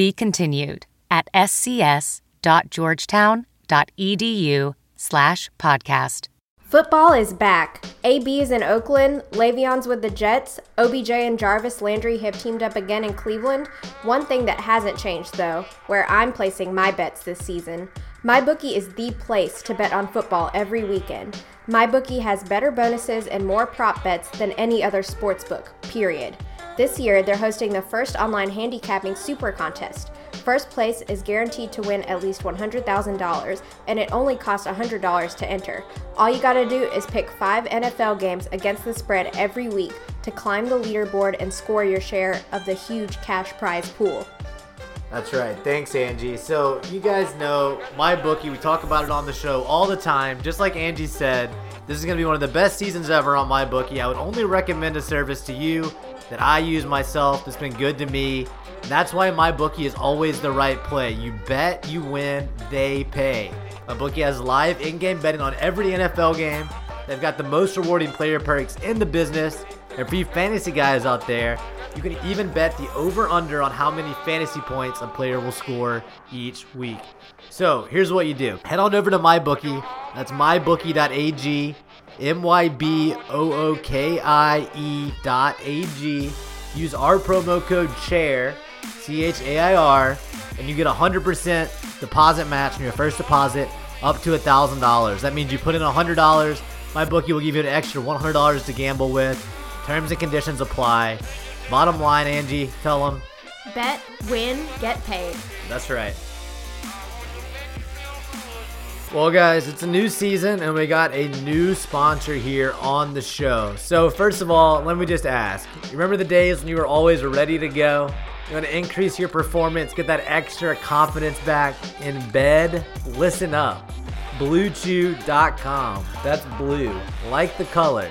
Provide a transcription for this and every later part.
Be continued at scs.georgetown.edu slash podcast. Football is back. AB is in Oakland, Le'Veon's with the Jets, OBJ and Jarvis Landry have teamed up again in Cleveland. One thing that hasn't changed, though, where I'm placing my bets this season. MyBookie is the place to bet on football every weekend. MyBookie has better bonuses and more prop bets than any other sportsbook, period. This year, they're hosting the first online handicapping super contest. First place is guaranteed to win at least $100,000, and it only costs $100 to enter. All you gotta do is pick five NFL games against the spread every week to climb the leaderboard and score your share of the huge cash prize pool. That's right. Thanks, Angie. So, you guys know my bookie. We talk about it on the show all the time. Just like Angie said, this is going to be one of the best seasons ever on my bookie. I would only recommend a service to you that I use myself. That's been good to me. That's why my bookie is always the right play. You bet, you win, they pay. My bookie has live in-game betting on every NFL game. They've got the most rewarding player perks in the business. And for you fantasy guys out there, you can even bet the over-under on how many fantasy points a player will score each week. So here's what you do. Head on over to MyBookie. That's mybookie.ag. M-Y-B-O-O-K-I-E dot A-G. Use our promo code CHAIR, C-H-A-I-R, and you get a 100% deposit match on your first deposit up to $1,000. That means you put in $100, my bookie will give you an extra $100 to gamble with. Terms and conditions apply. Bottom line, Angie, tell them. Bet, win, get paid. That's right. Well, guys, it's a new season and we got a new sponsor here on the show. So, first of all, let me just ask remember the days when you were always ready to go? You want to increase your performance, get that extra confidence back in bed? Listen up. BlueChew.com. That's blue, like the color.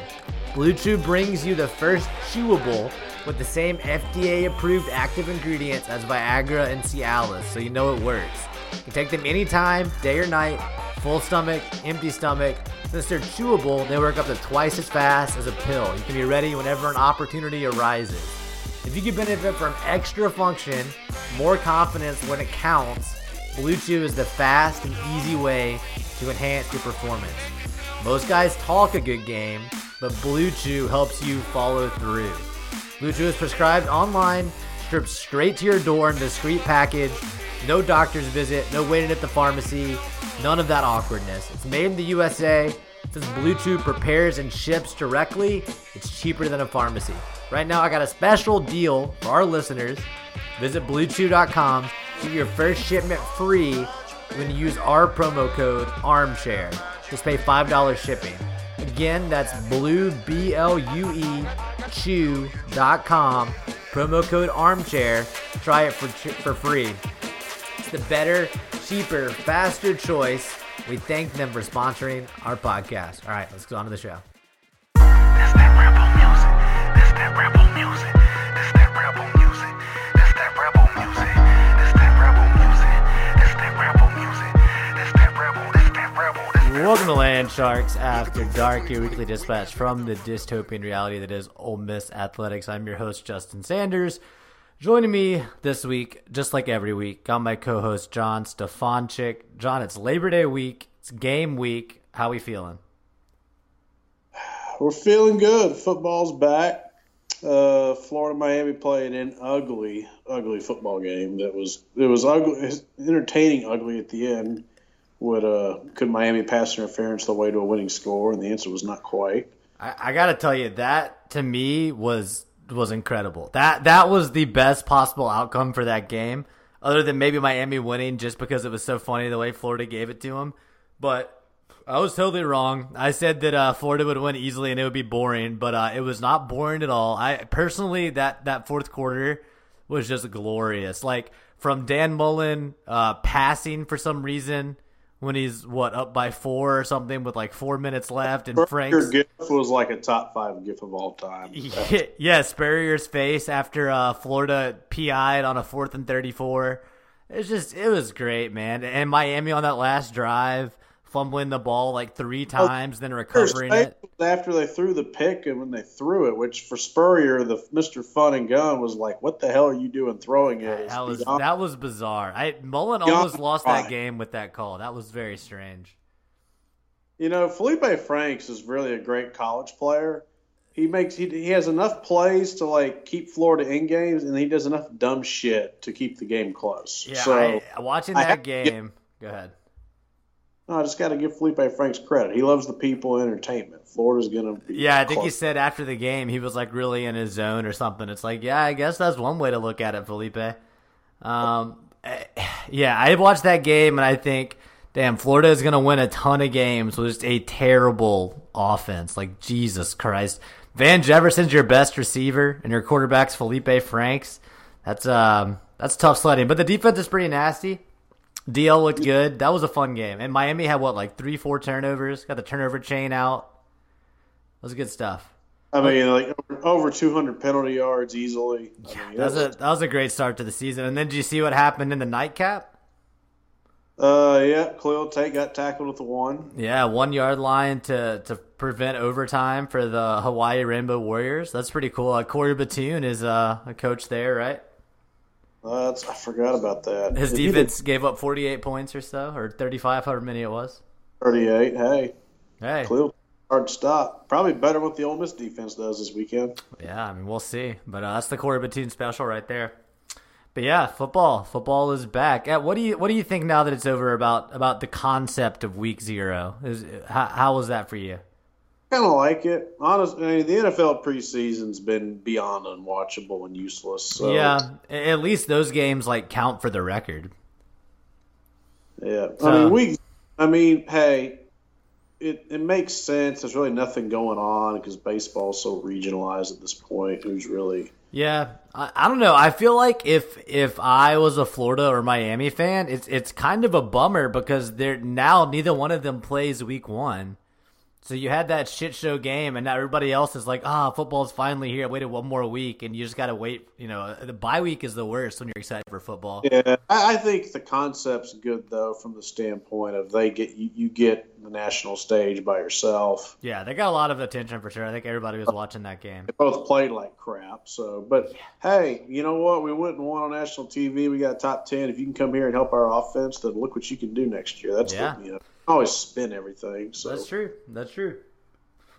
Blue Chew brings you the first chewable with the same FDA approved active ingredients as Viagra and Cialis, so you know it works. You can take them anytime, day or night, full stomach, empty stomach. Since they're chewable, they work up to twice as fast as a pill. You can be ready whenever an opportunity arises. If you can benefit from extra function, more confidence when it counts, Blue Chew is the fast and easy way to enhance your performance. Most guys talk a good game, but Blue Chew helps you follow through. Blue Chew is prescribed online, stripped straight to your door in discreet package, no doctor's visit, no waiting at the pharmacy, none of that awkwardness. It's made in the USA. Since Blue Chew prepares and ships directly, it's cheaper than a pharmacy. Right now, I got a special deal for our listeners. Visit BlueChew.com, get your first shipment free when you use our promo code ARMCHAIR. Just pay $5 shipping. Again, that's blue, B L U E, chew.com. Promo code armchair. Try it for, for free. It's the better, cheaper, faster choice. We thank them for sponsoring our podcast. All right, let's go on to the show. That's that rebel music. That's that rebel music. That's that rebel music. That's that rebel music. That's that rebel music. That's that rebel music. That's that rebel. That's that rebel. That's that Welcome to Land Sharks After Dark, your weekly dispatch from the dystopian reality that is Ole Miss Athletics. I'm your host, Justin Sanders. Joining me this week, just like every week, got my co-host John Stefanchik. John, it's Labor Day week. It's game week. How we feeling? We're feeling good. Football's back. Uh, Florida Miami played an ugly, ugly football game. That was it was ugly, entertaining, ugly at the end. Would uh, could Miami pass interference the way to a winning score? And the answer was not quite. I, I gotta tell you, that to me was was incredible. That that was the best possible outcome for that game, other than maybe Miami winning just because it was so funny the way Florida gave it to them. But I was totally wrong. I said that uh, Florida would win easily and it would be boring, but uh, it was not boring at all. I personally that that fourth quarter was just glorious. Like from Dan Mullen uh, passing for some reason when he's what up by four or something with like four minutes left, and Frank's Your gif was like a top five gif of all time. yeah, yeah, Spurrier's face after uh, Florida PI'd on a fourth and thirty-four. It's just it was great, man. And Miami on that last drive, fumbling the ball like three oh, times, then recovering it. after they threw the pick and when they threw it, which for Spurrier, the Mister Fun and Gun was like, "What the hell are you doing throwing it?" It's That was beyond- that was bizarre. I Mullen almost lost that game with that call. That was very strange. You know, Felipe Franks is really a great college player. He makes he, he has enough plays to like keep Florida in games, and he does enough dumb shit to keep the game close. Yeah, so I, watching that get- game. Go ahead. No, I just got to give Felipe Franks credit. He loves the people and entertainment. Florida's gonna be Yeah, I think he said after the game he was like really in his zone or something. It's like, yeah, I guess that's one way to look at it, Felipe. Um, eh, yeah, I watched that game and I think, damn, Florida is gonna win a ton of games with just a terrible offense. Like Jesus Christ, Van Jefferson's your best receiver and your quarterback's Felipe Franks. That's um, that's tough sledding. But the defense is pretty nasty. DL looked good. That was a fun game. And Miami had what, like three, four turnovers. Got the turnover chain out. That was good stuff. I mean, like over, over 200 penalty yards easily. I mean, That was a that was a great start to the season. And then did you see what happened in the nightcap? Uh, yeah, Khalil Tate got tackled at the one. Yeah, one yard line to to prevent overtime for the Hawaii Rainbow Warriors. That's pretty cool. Uh, Corey Batoon is uh, a coach there, right? Uh, that's, I forgot about that. His did defense gave up 48 points or so, or 35, however many it was. 38. Hey, Hey, Khalil hard to stop. Probably better what the Ole Miss defense does this weekend. yeah, I mean we'll see, but uh, that's the Corey Batoon special right there. But yeah, football, football is back. Uh, what do you what do you think now that it's over about about the concept of Week Zero? Is how, how was that for you? Kind of like it. Honestly, I mean, the NFL preseason's been beyond unwatchable and useless. So, Yeah, at least those games like count for the record. yeah. So- I mean, we. I mean, hey, it it makes sense. There's really nothing going on because baseball's so regionalized at this point. Who's really Yeah, I, I don't know. I feel like if if I was a Florida or Miami fan, it's it's kind of a bummer because they're now neither one of them plays week one. So you had that shit show game, and now everybody else is like, "Ah, football's finally here." I waited one more week, and you just got to wait. You know, the bye week is the worst when you're excited for football. Yeah, I, think the concept's good though, from the standpoint of they get you, you get the national stage by yourself. Yeah, they got a lot of attention for sure. I think everybody was watching that game. They both played like crap. So, but hey, you know what? We went and won on national TV. We got top ten. If you can come here and help our offense, then look what you can do next year. That's Yeah. the, you know, always spin everything. So That's true. That's true.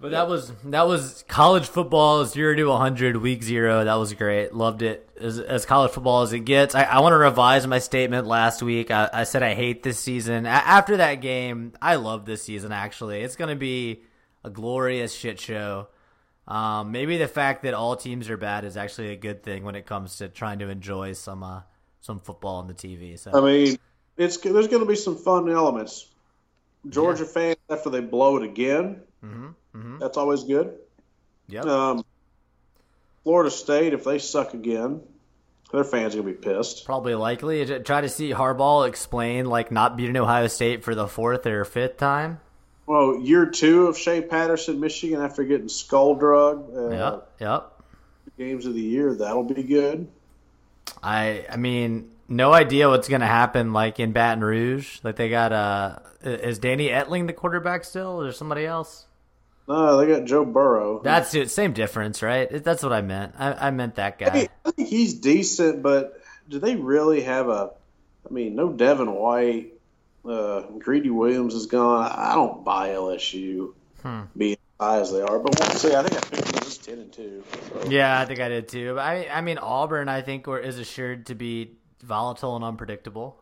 But that was that was college football zero to hundred week zero. That was great. Loved it as, as college football as it gets. I, I want to revise my statement last week. I, I said I hate this season. A- after that game, I love this season. Actually, it's going to be a glorious shit show. Um, maybe the fact that all teams are bad is actually a good thing when it comes to trying to enjoy some uh, some football on the TV. So I mean, it's there's going to be some fun elements. Georgia fans after they blow it again, Mm-hmm, that's always good. Yeah. Um, Florida State, if they suck again, their fans are gonna be pissed. Probably likely. Try to see Harbaugh explain like not beating Ohio State for the fourth or fifth time. Well, year two of Shea Patterson, Michigan, after getting skull drug, uh, Yep, yep. games of the year, that'll be good. I I mean, no idea what's gonna happen like in Baton Rouge. Like they got uh, is Danny Etling the quarterback still, or somebody else? No, they got Joe Burrow. That's it. Same difference, right? That's what I meant. I, I meant that guy. I think he's decent, but do they really have a? I mean, no Devin White. Uh, Greedy Williams is gone. I don't buy LSU Hmm. being as high as they are, but we'll see. I think I picked them ten and two. So. Yeah, I think I did too. But I I mean Auburn, I think, or is assured to be volatile and unpredictable.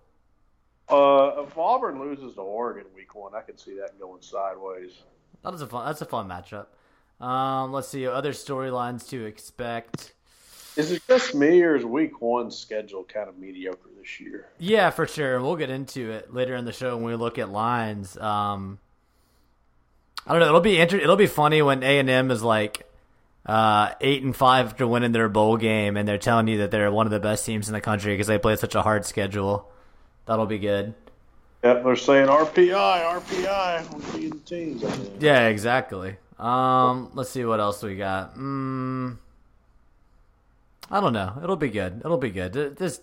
Uh, if Auburn loses to Oregon week one, I can see that going sideways. That was a fun. That's a fun matchup. Um, let's see other storylines to expect. Is it just me, or is week one schedule kind of mediocre this year? Yeah, for sure. We'll get into it later in the show when we look at lines. Um, I don't know. It'll be inter- It'll be funny when A and M is like uh, eight and five after winning their bowl game, and they're telling you that they're one of the best teams in the country because they played such a hard schedule. That'll be good. Yep, they're saying RPI, RPI. The teams. Yeah, exactly. Um, let's see what else we got. Mm, I don't know. It'll be good. It'll be good. Th- This,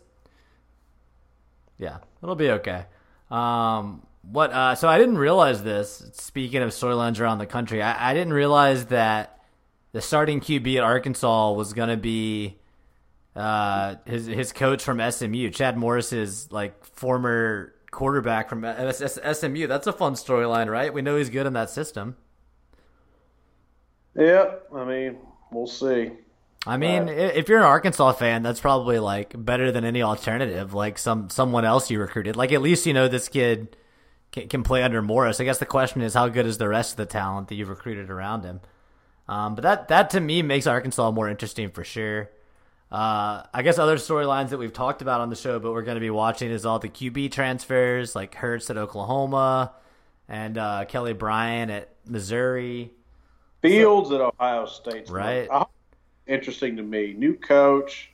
yeah, it'll be okay. Um, what? Uh, so I didn't realize this. Speaking of storylines around the country, I, I didn't realize that the starting QB at Arkansas was gonna be uh, his his coach from SMU, Chad Morris's like former quarterback from SMU. That's a fun storyline, right? We know he's good in that system. Yep, I mean, we'll see. I mean, if you're an Arkansas fan, that's probably like better than any alternative, like some someone else you recruited. Like at least you know this kid can, can play under Morris. I guess the question is how good is the rest of the talent that you've recruited around him. Um, but that that to me makes Arkansas more interesting for sure. Uh, I guess other storylines that we've talked about on the show, but we're going to be watching is all the QB transfers, like Hurts at Oklahoma and uh, Kelly Bryant at Missouri. Fields at Ohio State. Right. Interesting to me. New coach.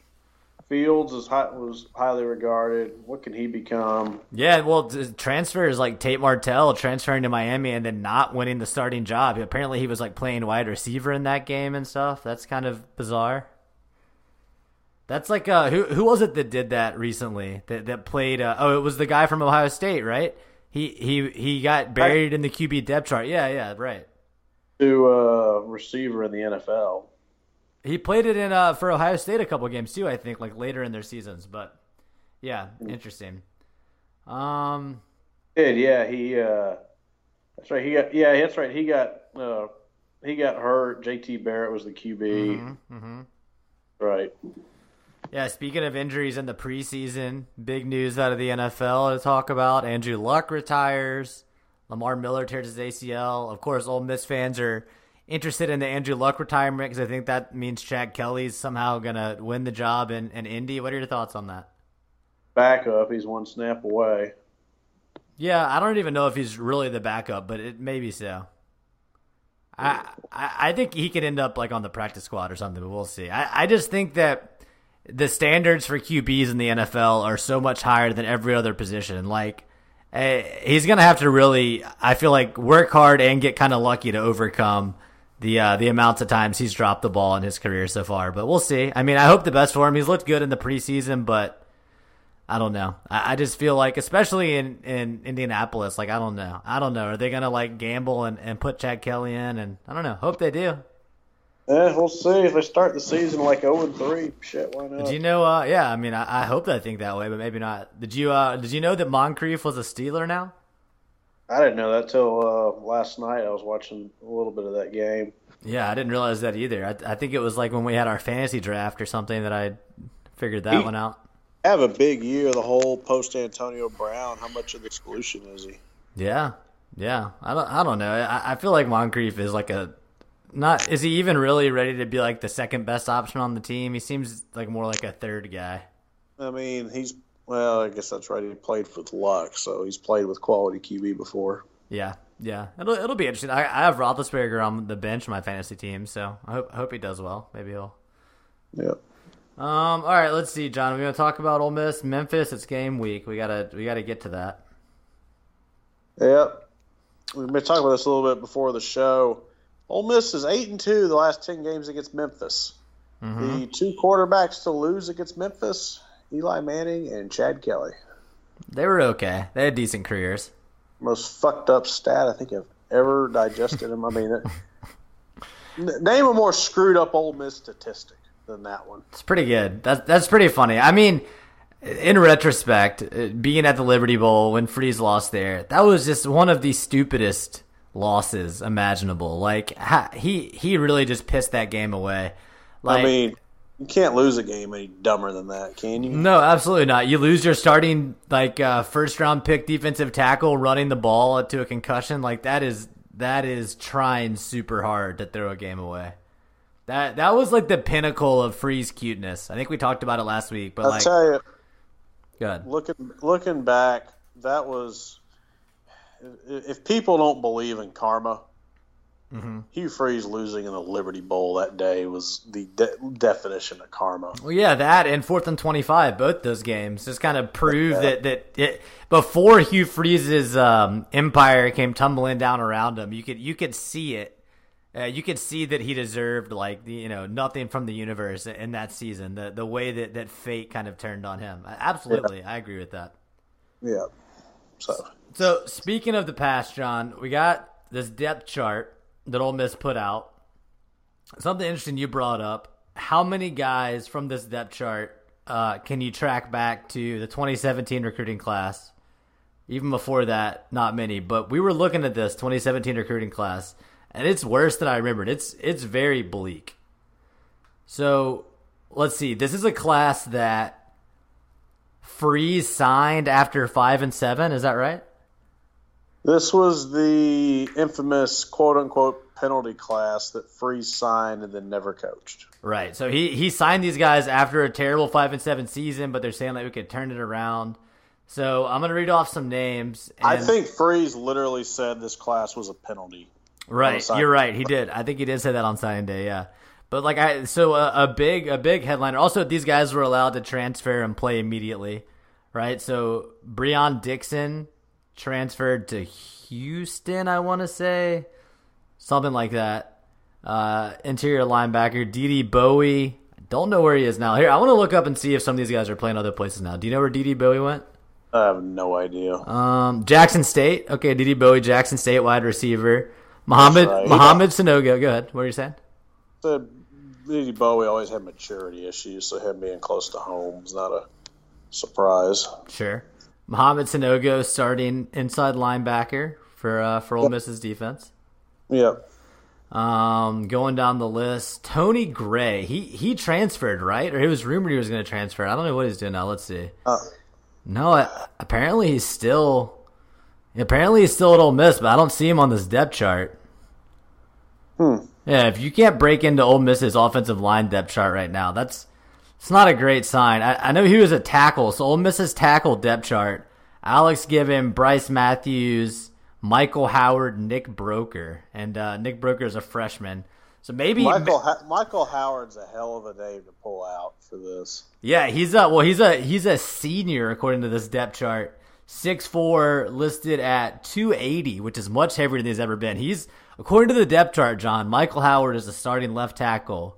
Fields is high, was highly regarded. What can he become? Yeah, well, t- transfers like Tate Martell transferring to Miami and then not winning the starting job. Apparently, he was like playing wide receiver in that game and stuff. That's kind of bizarre. That's like uh, who who was it that did that recently? That that played? Uh, oh, it was the guy from Ohio State, right? He he he got buried in the QB depth chart. Yeah, yeah, right. To uh, receiver in the NFL. He played it in uh for Ohio State a couple games too. I think like later in their seasons, but yeah, interesting. Um. Did yeah he uh, that's right he got yeah that's right he got uh, he got hurt. J.T. Barrett was the QB. Mm-hmm, Right. Yeah, speaking of injuries in the preseason, big news out of the NFL to talk about. Andrew Luck retires. Lamar Miller tears his ACL. Of course, Ole Miss fans are interested in the Andrew Luck retirement because I think that means Chad Kelly's somehow going to win the job in, in Indy. What are your thoughts on that? Backup. He's one snap away. Yeah, I don't even know if he's really the backup, but it maybe so. I, I I think he could end up like on the practice squad or something, but we'll see. I, I just think that the standards for QBs in the NFL are so much higher than every other position. Like eh, he's gonna have to really, I feel like, work hard and get kind of lucky to overcome the uh, the amounts of times he's dropped the ball in his career so far. But we'll see. I mean, I hope the best for him. He's looked good in the preseason, but I don't know. I, I just feel like, especially in, in Indianapolis, like I don't know. I don't know. Are they gonna like gamble and, and put Chad Kelly in? And I don't know. Hope they do. Yeah, we'll see if they start the season like zero and three. Shit, why not? Did you know? Uh, yeah, I mean, I, I hope they think that way, but maybe not. Did you? Uh, did you know that Moncrief was a Steeler now? I didn't know that till uh, last night. I was watching a little bit of that game. Yeah, I didn't realize that either. I, I think it was like when we had our fantasy draft or something that I figured that He- one out. Have a big year. The whole post Antonio Brown. How much of the solution is he? Yeah, yeah. I don't. I don't know. I, I feel like Moncrief is like a not. Is he even really ready to be like the second best option on the team? He seems like more like a third guy. I mean, he's well. I guess that's right. He played with luck, so he's played with quality QB before. Yeah, yeah. It'll it'll be interesting. I, I have Roethlisberger on the bench in my fantasy team, so I hope I hope he does well. Maybe he'll. Yep. Um. All right. Let's see, John. We're gonna talk about Ole Miss, Memphis. It's game week. We gotta we gotta get to that. Yep. We've been talking about this a little bit before the show. Ole Miss is eight and two the last ten games against Memphis. The two quarterbacks to lose against Memphis: Eli Manning and Chad Kelly. They were okay. They had decent careers. Most fucked up stat I think I've ever digested them. I mean, it, name a more screwed up Ole Miss statistic than that one. It's pretty good. That's that's pretty funny. I mean, in retrospect, uh, being at the Liberty Bowl when Freeze lost there, that was just one of the stupidest losses imaginable. Like ha, he he really just pissed that game away. Like I mean, you can't lose a game any dumber than that, can you? no, absolutely not. You lose your starting like uh, first round pick defensive tackle running the ball to a concussion. Like that is that is trying super hard to throw a game away. That that was like the pinnacle of Freeze cuteness. I think we talked about it last week, but I'll like, tell you, good. looking looking back, that was if people don't believe in karma, Hugh Freeze losing in the Liberty Bowl that day was the de- definition of karma. Well, yeah, that and fourth and twenty-five, both those games just kind of prove that that it, before Hugh Freeze's um, empire came tumbling down around him, you could you could see it. Uh, you could see that he deserved like the, you know nothing from the universe in that season. The the way that that fate kind of turned on him. Absolutely, I agree with that. Yeah. So So speaking of the past, John, we got this depth chart that Ole Miss put out. Something interesting you brought up. How many guys from this depth chart uh, can you track back to the 2017 recruiting class? Even before that, not many. But we were looking at this 2017 recruiting class, and it's worse than I remembered. It's it's very bleak. So let's see. This is a class that Freeze signed after five and seven. Is that right? This was the infamous quote unquote penalty class that Freeze signed and then never coached. Right. So he he signed these guys after a terrible five and seven season, but they're saying that we could turn it around. So I'm gonna read off some names. I think Freeze literally said this class was a penalty. Right, you're right. He did. I think he did say that on signing day. Yeah, but like I, so a, a big a big headliner. Also, these guys were allowed to transfer and play immediately. Right. So Breon Dixon transferred to Houston. I want to say something like that. Uh, interior linebacker Didi Bowie. I don't know where he is now. Here, I want to look up and see if some of these guys are playing other places now. Do you know where Didi Bowie went? I have no idea. Um, Jackson State. Okay, Didi Bowie, Jackson State wide receiver. Muhammad right. Muhammad Sanogo. Go ahead. What are you saying? Didi Bowie always had maturity issues, so him being close to home is not a surprise. Sure. Muhammad Sanogo starting inside linebacker for uh, for Ole Miss's defense. Yep. Um, going down the list, Tony Gray. He he transferred right, or he was rumored he was going to transfer. I don't know what he's doing now. Let's see. Uh, No, I, apparently he's still. Apparently he's still at Ole Miss, but I don't see him on this depth chart. Hmm. Yeah, if you can't break into Ole Miss's offensive line depth chart right now, that's it's not a great sign. I, I know he was a tackle, so Ole Miss's tackle depth chart: Alex Given, Bryce Matthews, Michael Howard, Nick Broeker, and uh, Nick Broeker is a freshman. So maybe Michael ha- Michael Howard's a hell of a name to pull out for this. Yeah, he's a well, he's a he's a senior according to this depth chart. Six four listed at two eighty, which is much heavier than he's ever been. He's according to the depth chart, John. Michael Howard is the starting left tackle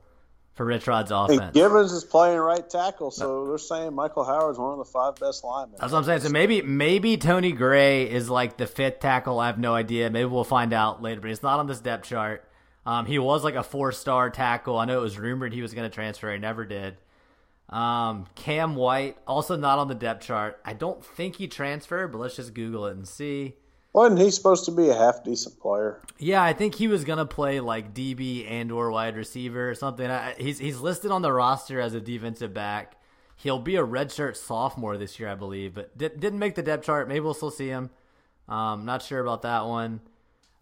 for Rich Rod's And offense. Givens is playing right tackle, so they're saying Michael Howard's one of the five best linemen. That's what I'm saying. So maybe maybe Tony Gray is like the fifth tackle. I have no idea. Maybe we'll find out later. But it's not on this depth chart. Um, he was like a four star tackle. I know it was rumored he was going to transfer. He never did. Um, Cam White also not on the depth chart. I don't think he transferred, but let's just Google it and see. Wasn't he supposed to be a half decent player? Yeah, I think he was gonna play like DB and or wide receiver or something. I, he's he's listed on the roster as a defensive back. He'll be a redshirt sophomore this year, I believe, but did, didn't make the depth chart. Maybe we'll still see him. Um, not sure about that one.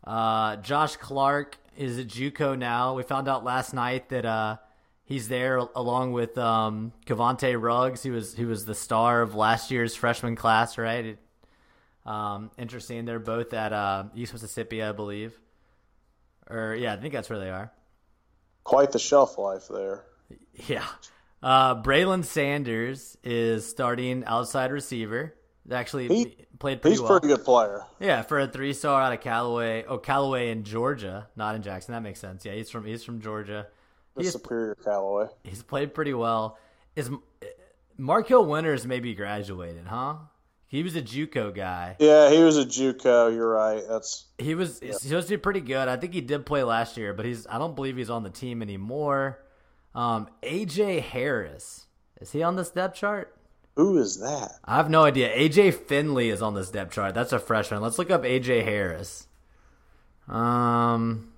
Uh, Josh Clark is at JUCO now. We found out last night that uh, he's there along with um, Cavante Ruggs. He was he was the star of last year's freshman class, right? It, um, interesting. They're both at uh, East Mississippi, I believe. Or yeah, I think that's where they are. Quite the shelf life there. Yeah. Uh, Braylon Sanders is starting outside receiver. Actually, He- played pretty He's well. pretty good player. Yeah, for a three star out of Callaway. Oh, Callaway in Georgia, not in Jackson. That makes sense. Yeah, he's from he's from Georgia. The He's superior Callaway. he's played pretty well. Is Markel Winters maybe graduated? Huh? He was a JUCO guy. Yeah, he was a JUCO. You're right. That's He was he's supposed to be pretty good. I think he did play last year, but he's I don't believe he's on the team anymore. Um, AJ Harris is he on this depth chart? who is that? I have no idea. AJ Finley is on this depth chart. That's a freshman. Let's look up AJ Harris. Um,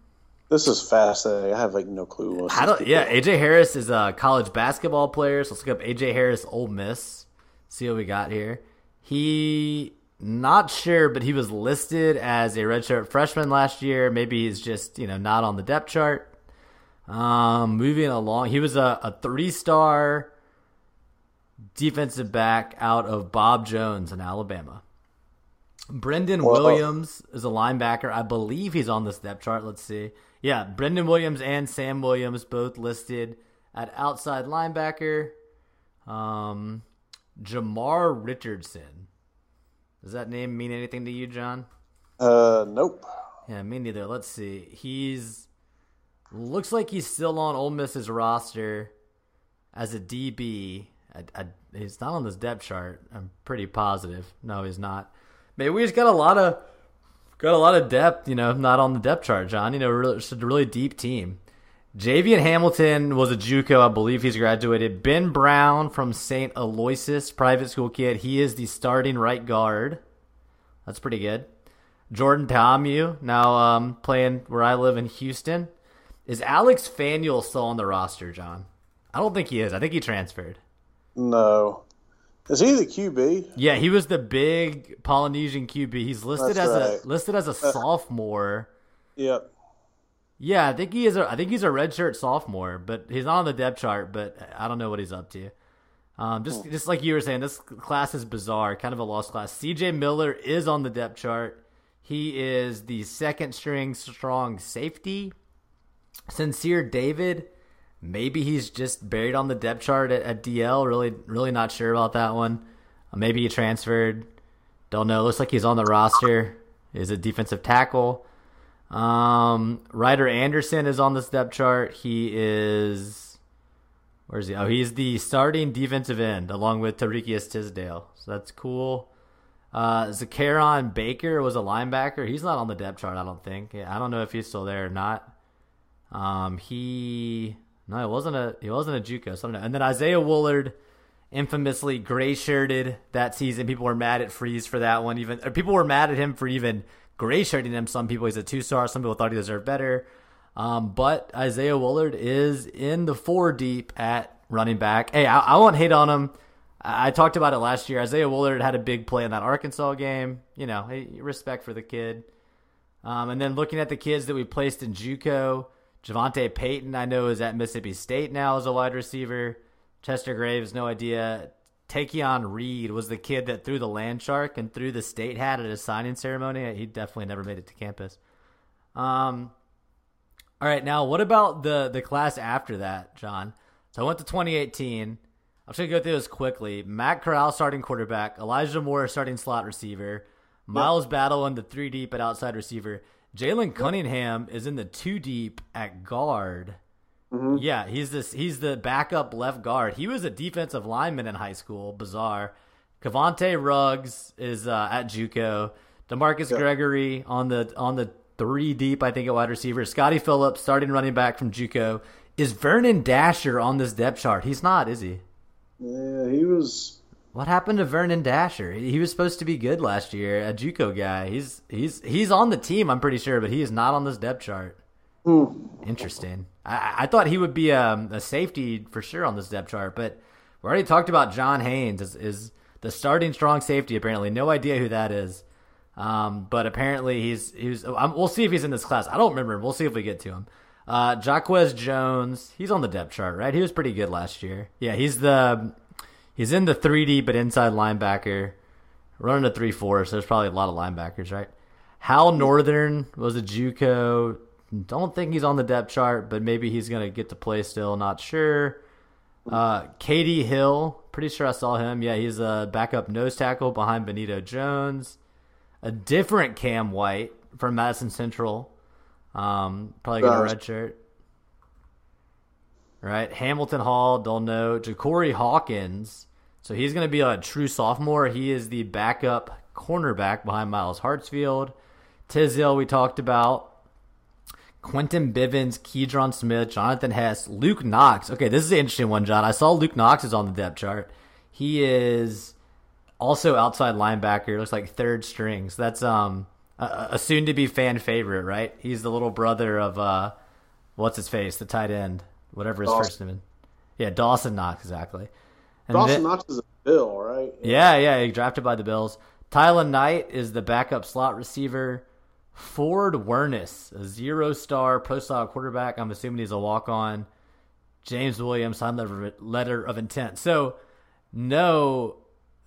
This is fascinating. I have like no clue. I don't. Yeah, AJ Harris is a college basketball player. So let's look up AJ Harris, Ole Miss. See what we got here. He not sure, but he was listed as a redshirt freshman last year. Maybe he's just you know not on the depth chart. Um, moving along, he was a, a three star defensive back out of Bob Jones in Alabama. Brendan Well- Williams is a linebacker. I believe he's on this depth chart. Let's see. Yeah, Brendan Williams and Sam Williams both listed at outside linebacker. Um, Jamar Richardson. Does that name mean anything to you, John? Uh, nope. Yeah, me neither. Let's see. He's looks like he's still on Ole Miss's roster as a DB. I, I, he's not on this depth chart. I'm pretty positive. No, he's not. Maybe we just got a lot of got a lot of depth. You know, not on the depth chart, John. You know, really, it's a really deep team. Javian Hamilton was a JUCO. I believe he's graduated. Ben Brown from St. Aloysius private school kid. He is the starting right guard. That's pretty good. Jordan Ta'amu now um, playing where I live in Houston. Is Alex Fanuel still on the roster, John? I don't think he is. I think he transferred. No. Is he the QB? Yeah, he was the big Polynesian QB. He's listed That's as right. a listed as a sophomore. Yep. Yeah, I think he is. A, I think he's a redshirt sophomore, but he's not on the depth chart. But I don't know what he's up to. Um, just just like you were saying, this class is bizarre, kind of a lost class. C.J. Miller is on the depth chart. He is the second string strong safety. Sincere David, maybe he's just buried on the depth chart at, at DL. Really, really not sure about that one. Uh, maybe he transferred. Don't know. Looks like he's on the roster. Is a defensive tackle. Um, Ryder Anderson is on this depth chart. He is where is he? Oh, he's the starting defensive end along with Tariqious Tisdale. So that's cool. Uh, Zakaron Baker was a linebacker. He's not on the depth chart, I don't think. I don't know if he's still there or not. Um, he no, it wasn't a he wasn't a JUCO. So I don't know. And then Isaiah Woolard, infamously gray shirted that season. People were mad at Freeze for that one. Even people were mad at him for even gray shirting him. Some people he's a two star. Some people thought he deserved better. Um, but Isaiah Woolard is in the four deep at running back. Hey, I, I won't hate on him. I, I talked about it last year. Isaiah Woolard had a big play in that Arkansas game. You know, hey, respect for the kid. Um, and then looking at the kids that we placed in JUCO, Javante Payton, I know is at Mississippi State now as a wide receiver. Chester Graves, no idea. Takeon Reed was the kid that threw the land shark and threw the state hat at a signing ceremony. He definitely never made it to campus. Um, all right, now what about the the class after that, John? So I went to 2018. I'm just gonna go through this quickly. Matt Corral starting quarterback, Elijah Moore starting slot receiver, Miles Battle in the three deep at outside receiver. Jalen Cunningham is in the two deep at guard. Yeah, he's this. He's the backup left guard. He was a defensive lineman in high school. Bizarre. Cavante Ruggs is uh, at JUCO. Demarcus Gregory on the on the three deep. I think at wide receiver. Scotty Phillips starting running back from JUCO. Is Vernon Dasher on this depth chart? He's not, is he? Yeah, he was. What happened to Vernon Dasher? He was supposed to be good last year, a JUCO guy. He's he's he's on the team, I'm pretty sure, but he is not on this depth chart. Interesting. I, I thought he would be um, a safety for sure on this depth chart, but we already talked about John Haynes is, is the starting strong safety. Apparently, no idea who that is. Um, but apparently he's he's. Um, we'll see if he's in this class. I don't remember. We'll see if we get to him. Uh, Jaquez Jones, he's on the depth chart, right? He was pretty good last year. Yeah, he's the he's in the three D but inside linebacker, running a three four. So there's probably a lot of linebackers, right? Hal Northern was a JUCO. Don't think he's on the depth chart, but maybe he's gonna get to play still. Not sure. Uh, Katie Hill, pretty sure I saw him. Yeah, he's a backup nose tackle behind Benito Jones. A different Cam White from Madison Central. Um, probably got a red shirt. Right, Hamilton Hall, don't know. Ja'Cory Hawkins. So he's going to be a true sophomore. He is the backup cornerback behind Miles Hartsfield. Tizzle, we talked about. Quentin Bivens, Keydron Smith, Jonathan Hess, Luke Knox. Okay, this is an interesting one, John. I saw Luke Knox is on the depth chart. He is also outside linebacker. Looks like third string. So that's um a, a soon to be fan favorite, right? He's the little brother of uh what's his face, the tight end, whatever his Dawson. first name is. Yeah, Dawson Knox exactly. And Dawson then- Knox is a Bill, right? yeah, yeah, he drafted by the Bills. Tylen Knight is the backup slot receiver. Ford Wernis, a zero star pro style quarterback. I'm assuming he's a walk on. James Williams signed letter, letter of intent. So, no,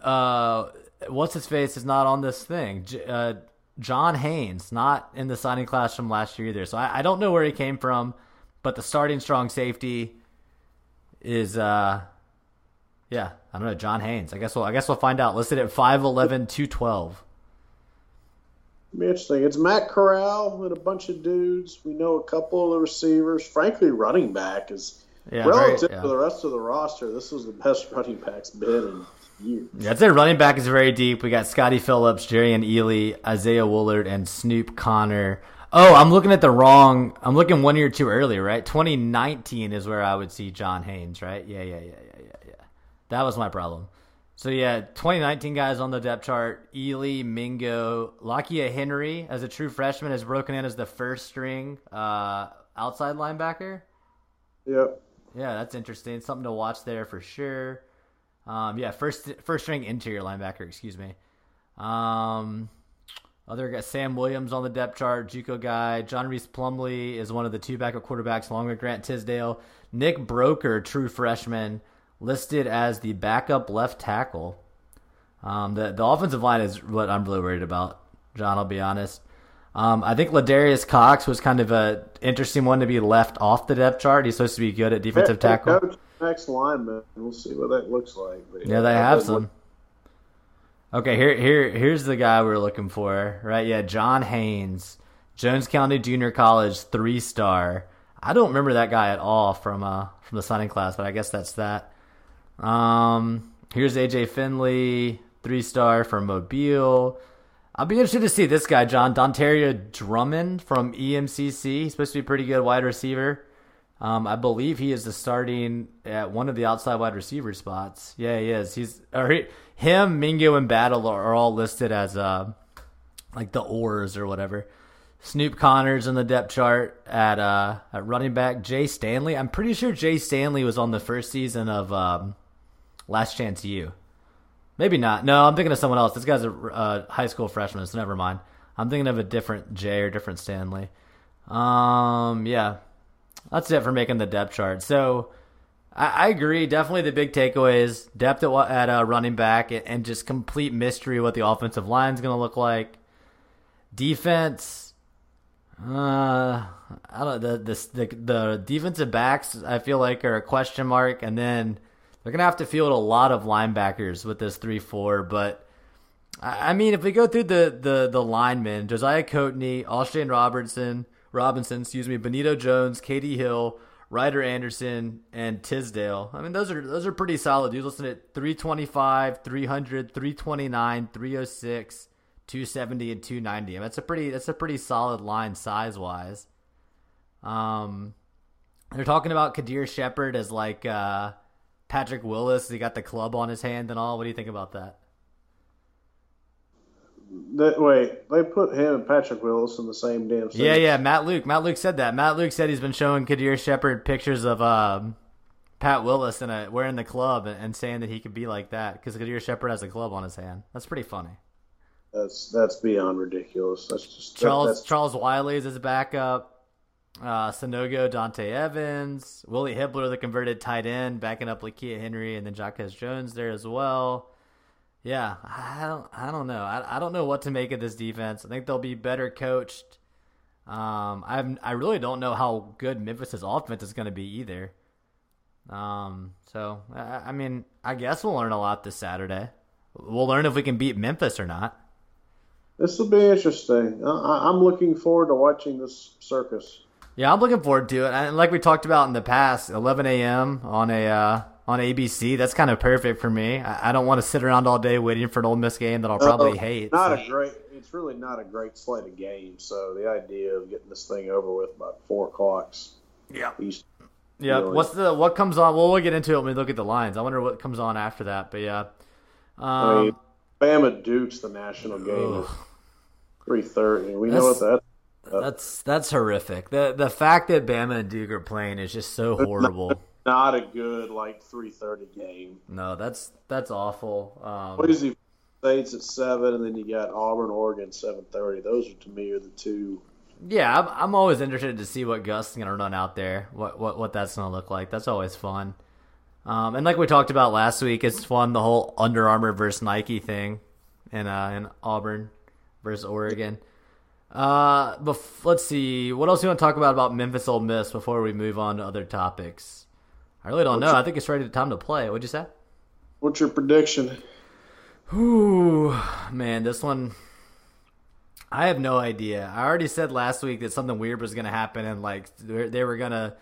uh, what's his face is not on this thing. J- uh, John Haynes, not in the signing class from last year either. So I, I don't know where he came from, but the starting strong safety is uh yeah, I don't know, John Haynes. I guess we'll I guess we'll find out. Listed at 5'11", 212. Be interesting. It's Matt Corral and a bunch of dudes. We know a couple of the receivers. Frankly, running back is Yeah, very- relative yeah. to the rest of the roster. This was the best running back's been in years. Yeah, I'd say running back is very deep. We got Scotty Phillips, Jerrion Ealy, Isaiah Woolard, and Snoop Conner. Oh, I'm looking at the wrong. I'm looking one year too early, right? 2019 is where I would see John Haynes, right? Yeah, yeah, yeah, yeah, yeah, yeah. That was my problem. So yeah, 2019 guys on the depth chart: Ealy, Mingo, Lakia Henry as a true freshman has broken in as the first string uh, outside linebacker. Yep. Yeah, that's interesting. Something to watch there for sure. Um, yeah, first first string interior linebacker. Excuse me. Um, other guy, Sam Williams on the depth chart, JUCO guy. John Reese Plumley is one of the two backup quarterbacks, along with Grant Tisdale. Nick Broeker, true freshman, listed as the backup left tackle. Um, the the offensive line is what I'm really worried about. John, I'll be honest. Um, I think Ladarius Cox was kind of a interesting one to be left off the depth chart. He's supposed to be good at defensive Head tackle. Coach, next lineman. We'll see what that looks like. But Yeah, they have some. Okay, here here here's the guy we're looking for, right? Yeah, John Haynes, Jones County Junior College, three star. I don't remember that guy at all from uh from the signing class, but I guess that's that. Um, here's AJ Finley, three star from Mobile. I'll be interested to see this guy, John Dontario Drummond from EMCC. He's supposed to be a pretty good wide receiver. Um, I believe he is the starting at one of the outside wide receiver spots. Yeah, he is. He's or he, him, Mingo, and Battle are, are all listed as uh, like the oars or whatever. Snoop Conner's in the depth chart at uh, at running back. Jay Stanley. I'm pretty sure Jay Stanley was on the first season of um, Last Chance U. Maybe not. No, I'm thinking of someone else. This guy's a uh, high school freshman, so never mind. I'm thinking of a different Jay or different Stanley. Um, yeah, that's it for making the depth chart. So I, I agree. Definitely the big takeaways: depth at, at uh, running back and, and just complete mystery what the offensive line is going to look like. Defense. Uh, I don't the the the defensive backs. I feel like are a question mark, and then they're gonna have to field a lot of linebackers with this three four. But I I mean, if we go through the the the linemen, Josiah Coatney, Austin Robertson, Robinson, excuse me, Benito Jones, Katie Hill, Ryder Anderson, and Tisdale. I mean, those are those are pretty solid dudes. Listen at 325, 300, 329, 306, 270, and 290. I mean, that's a pretty that's a pretty solid line size wise. Um, they're talking about Kadir Shepard as like uh, Patrick Willis. He got the club on his hand and all. What do you think about that? That, wait, they put him and Patrick Willis in the same damn. Yeah, sentence. yeah. Matt Luke. Matt Luke said that. Matt Luke said he's been showing Kadir Shepard pictures of um, Pat Willis in a wearing the club and, and saying that he could be like that because Kadir Shepard has a club on his hand. That's pretty funny. That's that's beyond ridiculous. That's just that- Charles that's, Charles Wiley is his backup. Uh, Sanogo, Dante Evans, Willie Hibbler, the converted tight end, backing up Lakia Henry, and then Jacques Jones there as well. Yeah, I don't, I don't know. I, I don't know what to make of this defense. I think they'll be better coached. Um, I I really don't know how good Memphis's offense is going to be either. Um, so I, I mean, I guess we'll learn a lot this Saturday. We'll learn if we can beat Memphis or not. This will be interesting. I- I'm looking forward to watching this circus. Yeah, I'm looking forward to it. And like we talked about in the past, 11 a.m. on a uh, on ABC, that's kind of perfect for me. I, I don't want to sit around all day waiting for an Ole Miss game that I'll probably Uh, hate. Not so- a great. It's really not a great slate of games. So the idea of getting this thing over with by four o'clocks. Yeah. East. Yeah. really. What's the what comes on? Well, we'll get into it when we look at the lines. I wonder what comes on after that. But yeah. Um, I mean, Bama Duke's the national game. Three thirty. We know what That's- that. That's that's horrific. The the fact that Bama and Duke are playing is just so horrible. Not a good like three thirty game. No, that's that's awful. Um, Boise State's at seven, and then you got Auburn, Oregon seven thirty. Those are to me are the two. Yeah, I'm, I'm always interested to see what Gus is going to run out there. What what what that's going to look like. That's always fun. Um, and like we talked about last week, it's fun the whole Under Armour versus Nike thing. in uh, in Auburn versus Oregon. Uh, bef- let's see. What else do you want to talk about about Memphis Ole Miss before we move on to other topics? I really don't know. I think it's ready time to play. What'd you say? What's your prediction? Ooh, man, this one. I have no idea. I already said last week that something weird was going to happen, and like they were going to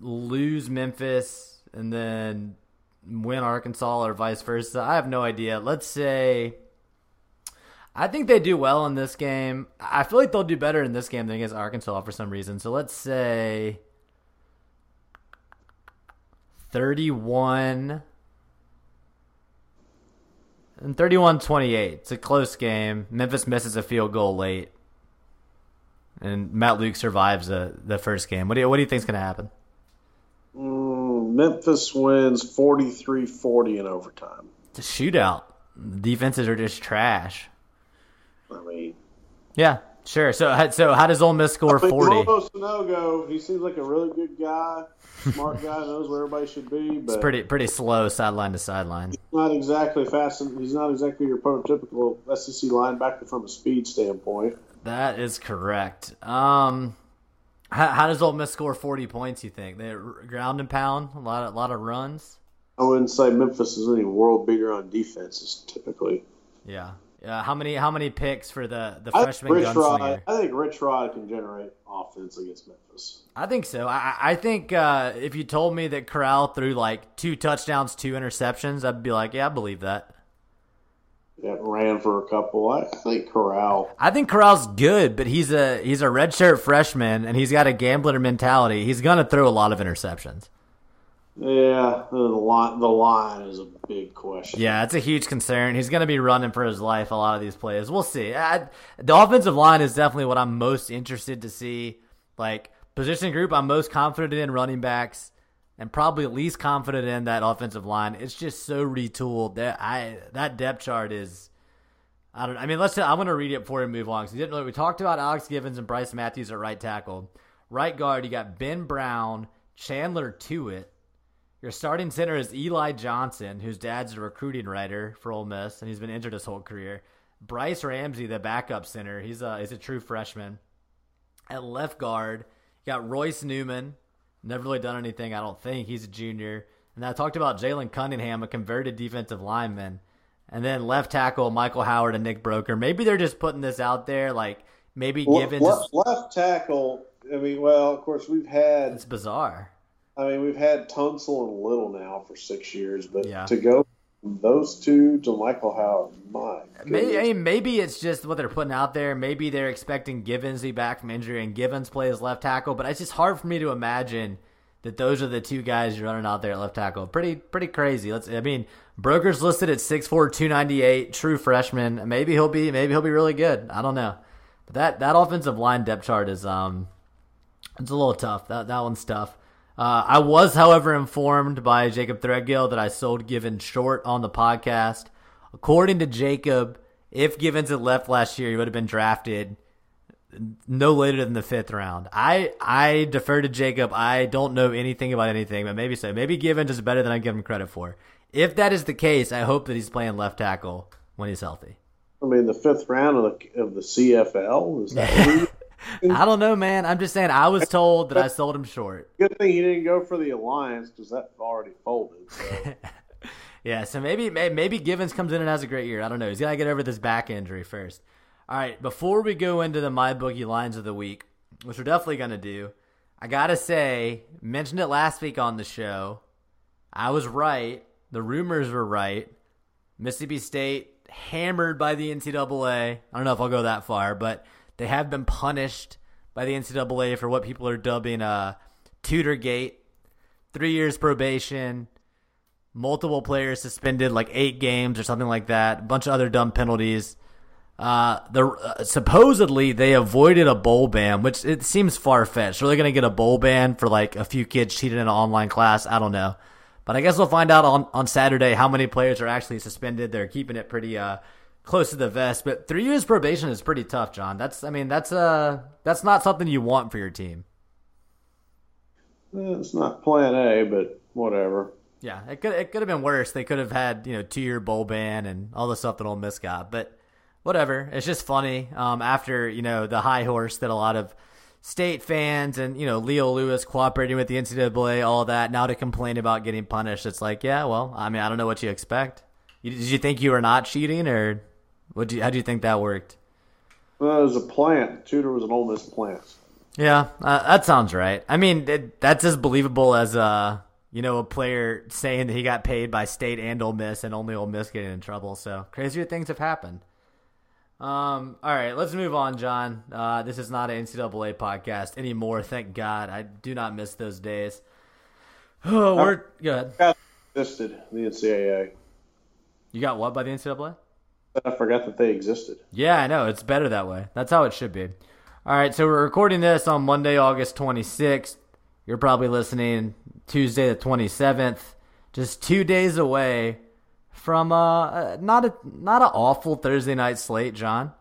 lose Memphis and then win Arkansas, or vice versa. I have no idea. Let's say. I think they do well in this game. I feel like they'll do better in this game than against Arkansas for some reason. So let's say 31 and 31-28. It's a close game. Memphis misses a field goal late. And Matt Luke survives the, the first game. What do you what do you think's going to happen? Mm, Memphis wins 43-40 in overtime. It's a shootout. The defenses are just trash. I mean, Yeah, sure. So so how does Ole Miss score I think 40? Lobo Sanogo, he seems like a really good guy, smart guy, knows where everybody should be, but It's pretty pretty slow sideline to sideline. not exactly fast. He's not exactly your prototypical SEC linebacker from a speed standpoint. That is correct. Um, how, how does Ole Miss score 40 points? You think they ground and pound a lot of, lot of runs? I wouldn't say Memphis is any world beater on defenses typically. Yeah. Yeah. How many how many picks for the the I freshman Rich Rod. gunslinger? I think Rich Rod can generate offense against Memphis. I think so. I I think uh, if you told me that Corral threw like two touchdowns, two interceptions, I'd be like, yeah, I believe that. Yeah, ran for a couple. I, I think Corral. I think Corral's good, but he's a he's a redshirt freshman and he's got a gambler mentality. He's gonna throw a lot of interceptions. Yeah, the line. The line is a big question. Yeah, it's a huge concern. He's going to be running for his life a lot of these plays. We'll see. I, the offensive line is definitely what I'm most interested to see. Like position group, I'm most confident in running backs, and probably least confident in that offensive line. It's just so retooled. That I that depth chart is. I don't. Know. I mean, let's. I'm going to read it before we move on. Because we didn't. really- We talked about Alex Givens and Bryce Matthews at right tackle. Right guard, you got Ben Brown, Chandler Tuitt. Your starting center is Eli Johnson, whose dad's a recruiting writer for Ole Miss, and he's been injured his whole career. Bryce Ramsey, the backup center, he's a he's a true freshman. At left guard, you got Royce Newman, never really done anything, I don't think. He's a junior. And I talked about Jalen Cunningham, a converted defensive lineman. And then left tackle, Michael Howard and Nick Broeker. Maybe they're just putting this out there, like maybe Givens. left, left tackle. I mean, well, of course we've had. it's bizarre. I mean, we've had Tunsil and Little now for six years, but Yeah. to go from those two to Michael Howard, my Maybe, I mean, maybe it's just what they're putting out there. Maybe they're expecting Givens to be back from injury and Givens play plays left tackle, but it's just hard for me to imagine that those are the two guys you're running out there at left tackle. Pretty pretty crazy. Let's I mean, Broeker's listed at 6'4", 298, true freshman. Maybe he'll be maybe he'll be really good. I don't know. But that that offensive line depth chart is um it's a little tough. That that one's tough. Uh, I was, however, informed by Jacob Threadgill that I sold Givens short on the podcast. According to Jacob, if Givens had left last year, he would have been drafted no later than the fifth round. I I defer to Jacob. I don't know anything about anything, but maybe so. Maybe Givens is better than I give him credit for. If that is the case, I hope that he's playing left tackle when he's healthy. I mean, the fifth round of the of the CFL is that. I don't know, man. I'm just saying. I was told that I sold him short. Good thing he didn't go for the alliance because that already folded. So. Yeah, so maybe maybe Givens comes in and has a great year. I don't know. He's got to get over this back injury first. All right, before we go into the MyBookie lines of the week, which we're definitely going to do, I got to say, mentioned it last week on the show. I was right. The rumors were right. Mississippi State hammered by the NCAA. I don't know if I'll go that far, but they have been punished by the NCAA for what people are dubbing a tutor gate. Three years probation, multiple players suspended, like eight games or something like that. A bunch of other dumb penalties. Uh, the uh, supposedly they avoided a bowl ban, which it seems far fetched. Are they going to get a bowl ban for like a few kids cheated in an online class? I don't know, but I guess we'll find out on on Saturday how many players are actually suspended. They're keeping it pretty uh close to the vest, but three years probation is pretty tough, John. That's I mean that's uh that's not something you want for your team. It's not Plan A, but whatever. Yeah, it could it could have been worse. They could have had you know two year bowl ban and all the stuff that Ole Miss got. But whatever. It's just funny. Um, after you know the high horse that a lot of state fans and you know Leo Lewis cooperating with the NCAA, all that. Now to complain about getting punished, it's like, yeah, well, I mean, I don't know what you expect. You, did you think you were not cheating, or what? Do you, how do you think that worked? Well, it was a plant. Tudor was an Ole Miss plant. Yeah, uh, that sounds right. I mean, it, that's as believable as uh, you know, a player saying that he got paid by State and Ole Miss, and only Ole Miss getting in trouble. So crazier things have happened. Um, all right, let's move on, John. Uh, this is not an NCAA podcast anymore. Thank God. I do not miss those days. Oh, we're good. Existed the NCAA. You got what by the NCAA? I forgot that they existed. Yeah, I know. It's better that way. That's how it should be. All right, so we're recording this on Monday, August 26th. You're probably listening Tuesday the 27th, just two days away from uh, uh not a not an awful Thursday night slate, John.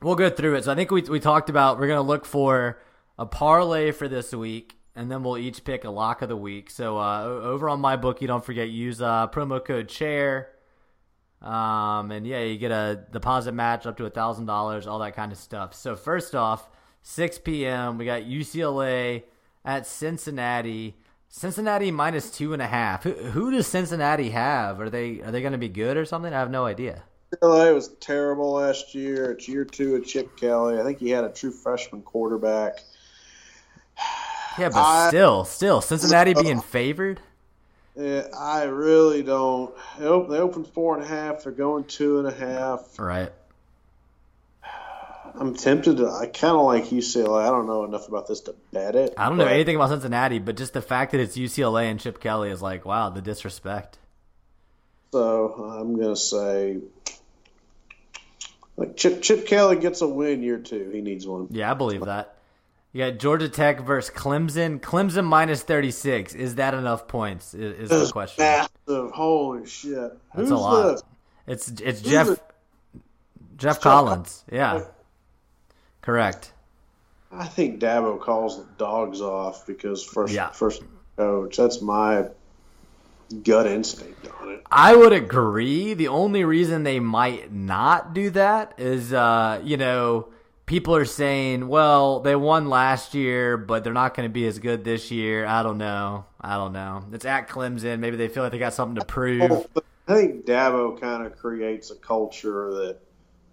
We'll go through it. So I think we we talked about we're gonna look for a parlay for this week, and then we'll each pick a lock of the week. So uh, over on my book, you don't forget use uh, promo code chair. Um, and yeah, you get a deposit match up to a thousand dollars, all that kind of stuff. So first off, 6 p.m. We got UCLA at Cincinnati. Cincinnati minus two and a half. Who, who does Cincinnati have? Are they are they going to be good or something? I have no idea. UCLA was terrible last year. It's year two of Chip Kelly. I think he had a true freshman quarterback. Yeah, but I- still, still, Cincinnati being favored. Yeah, I really don't. They op- they opened four and a half. They're going two and a half. Right. I'm tempted to. I kind of like UCLA. I don't know enough about this to bet it. I don't know anything about Cincinnati, but just the fact that it's UCLA and Chip Kelly is like, wow, the disrespect. So I'm gonna say, like Chip Chip Kelly gets a win year two. He needs one. Yeah, I believe that. You got Georgia Tech versus Clemson. Clemson minus 36. Is that enough points? Is, is the question. massive. Holy shit! That's Who's a lot. It's it's Who's Geoff Geoff Geoff Collins. Yeah. Correct. I think Dabo calls the dogs off because first Yeah. first coach. That's my gut instinct on it. I would agree. The only reason they might not do that is, uh, you know, people are saying, well, they won last year, but they're not going to be as good this year. I don't know. I don't know. It's at Clemson. Maybe they feel like they got something to prove. I think Dabo kind of creates a culture that,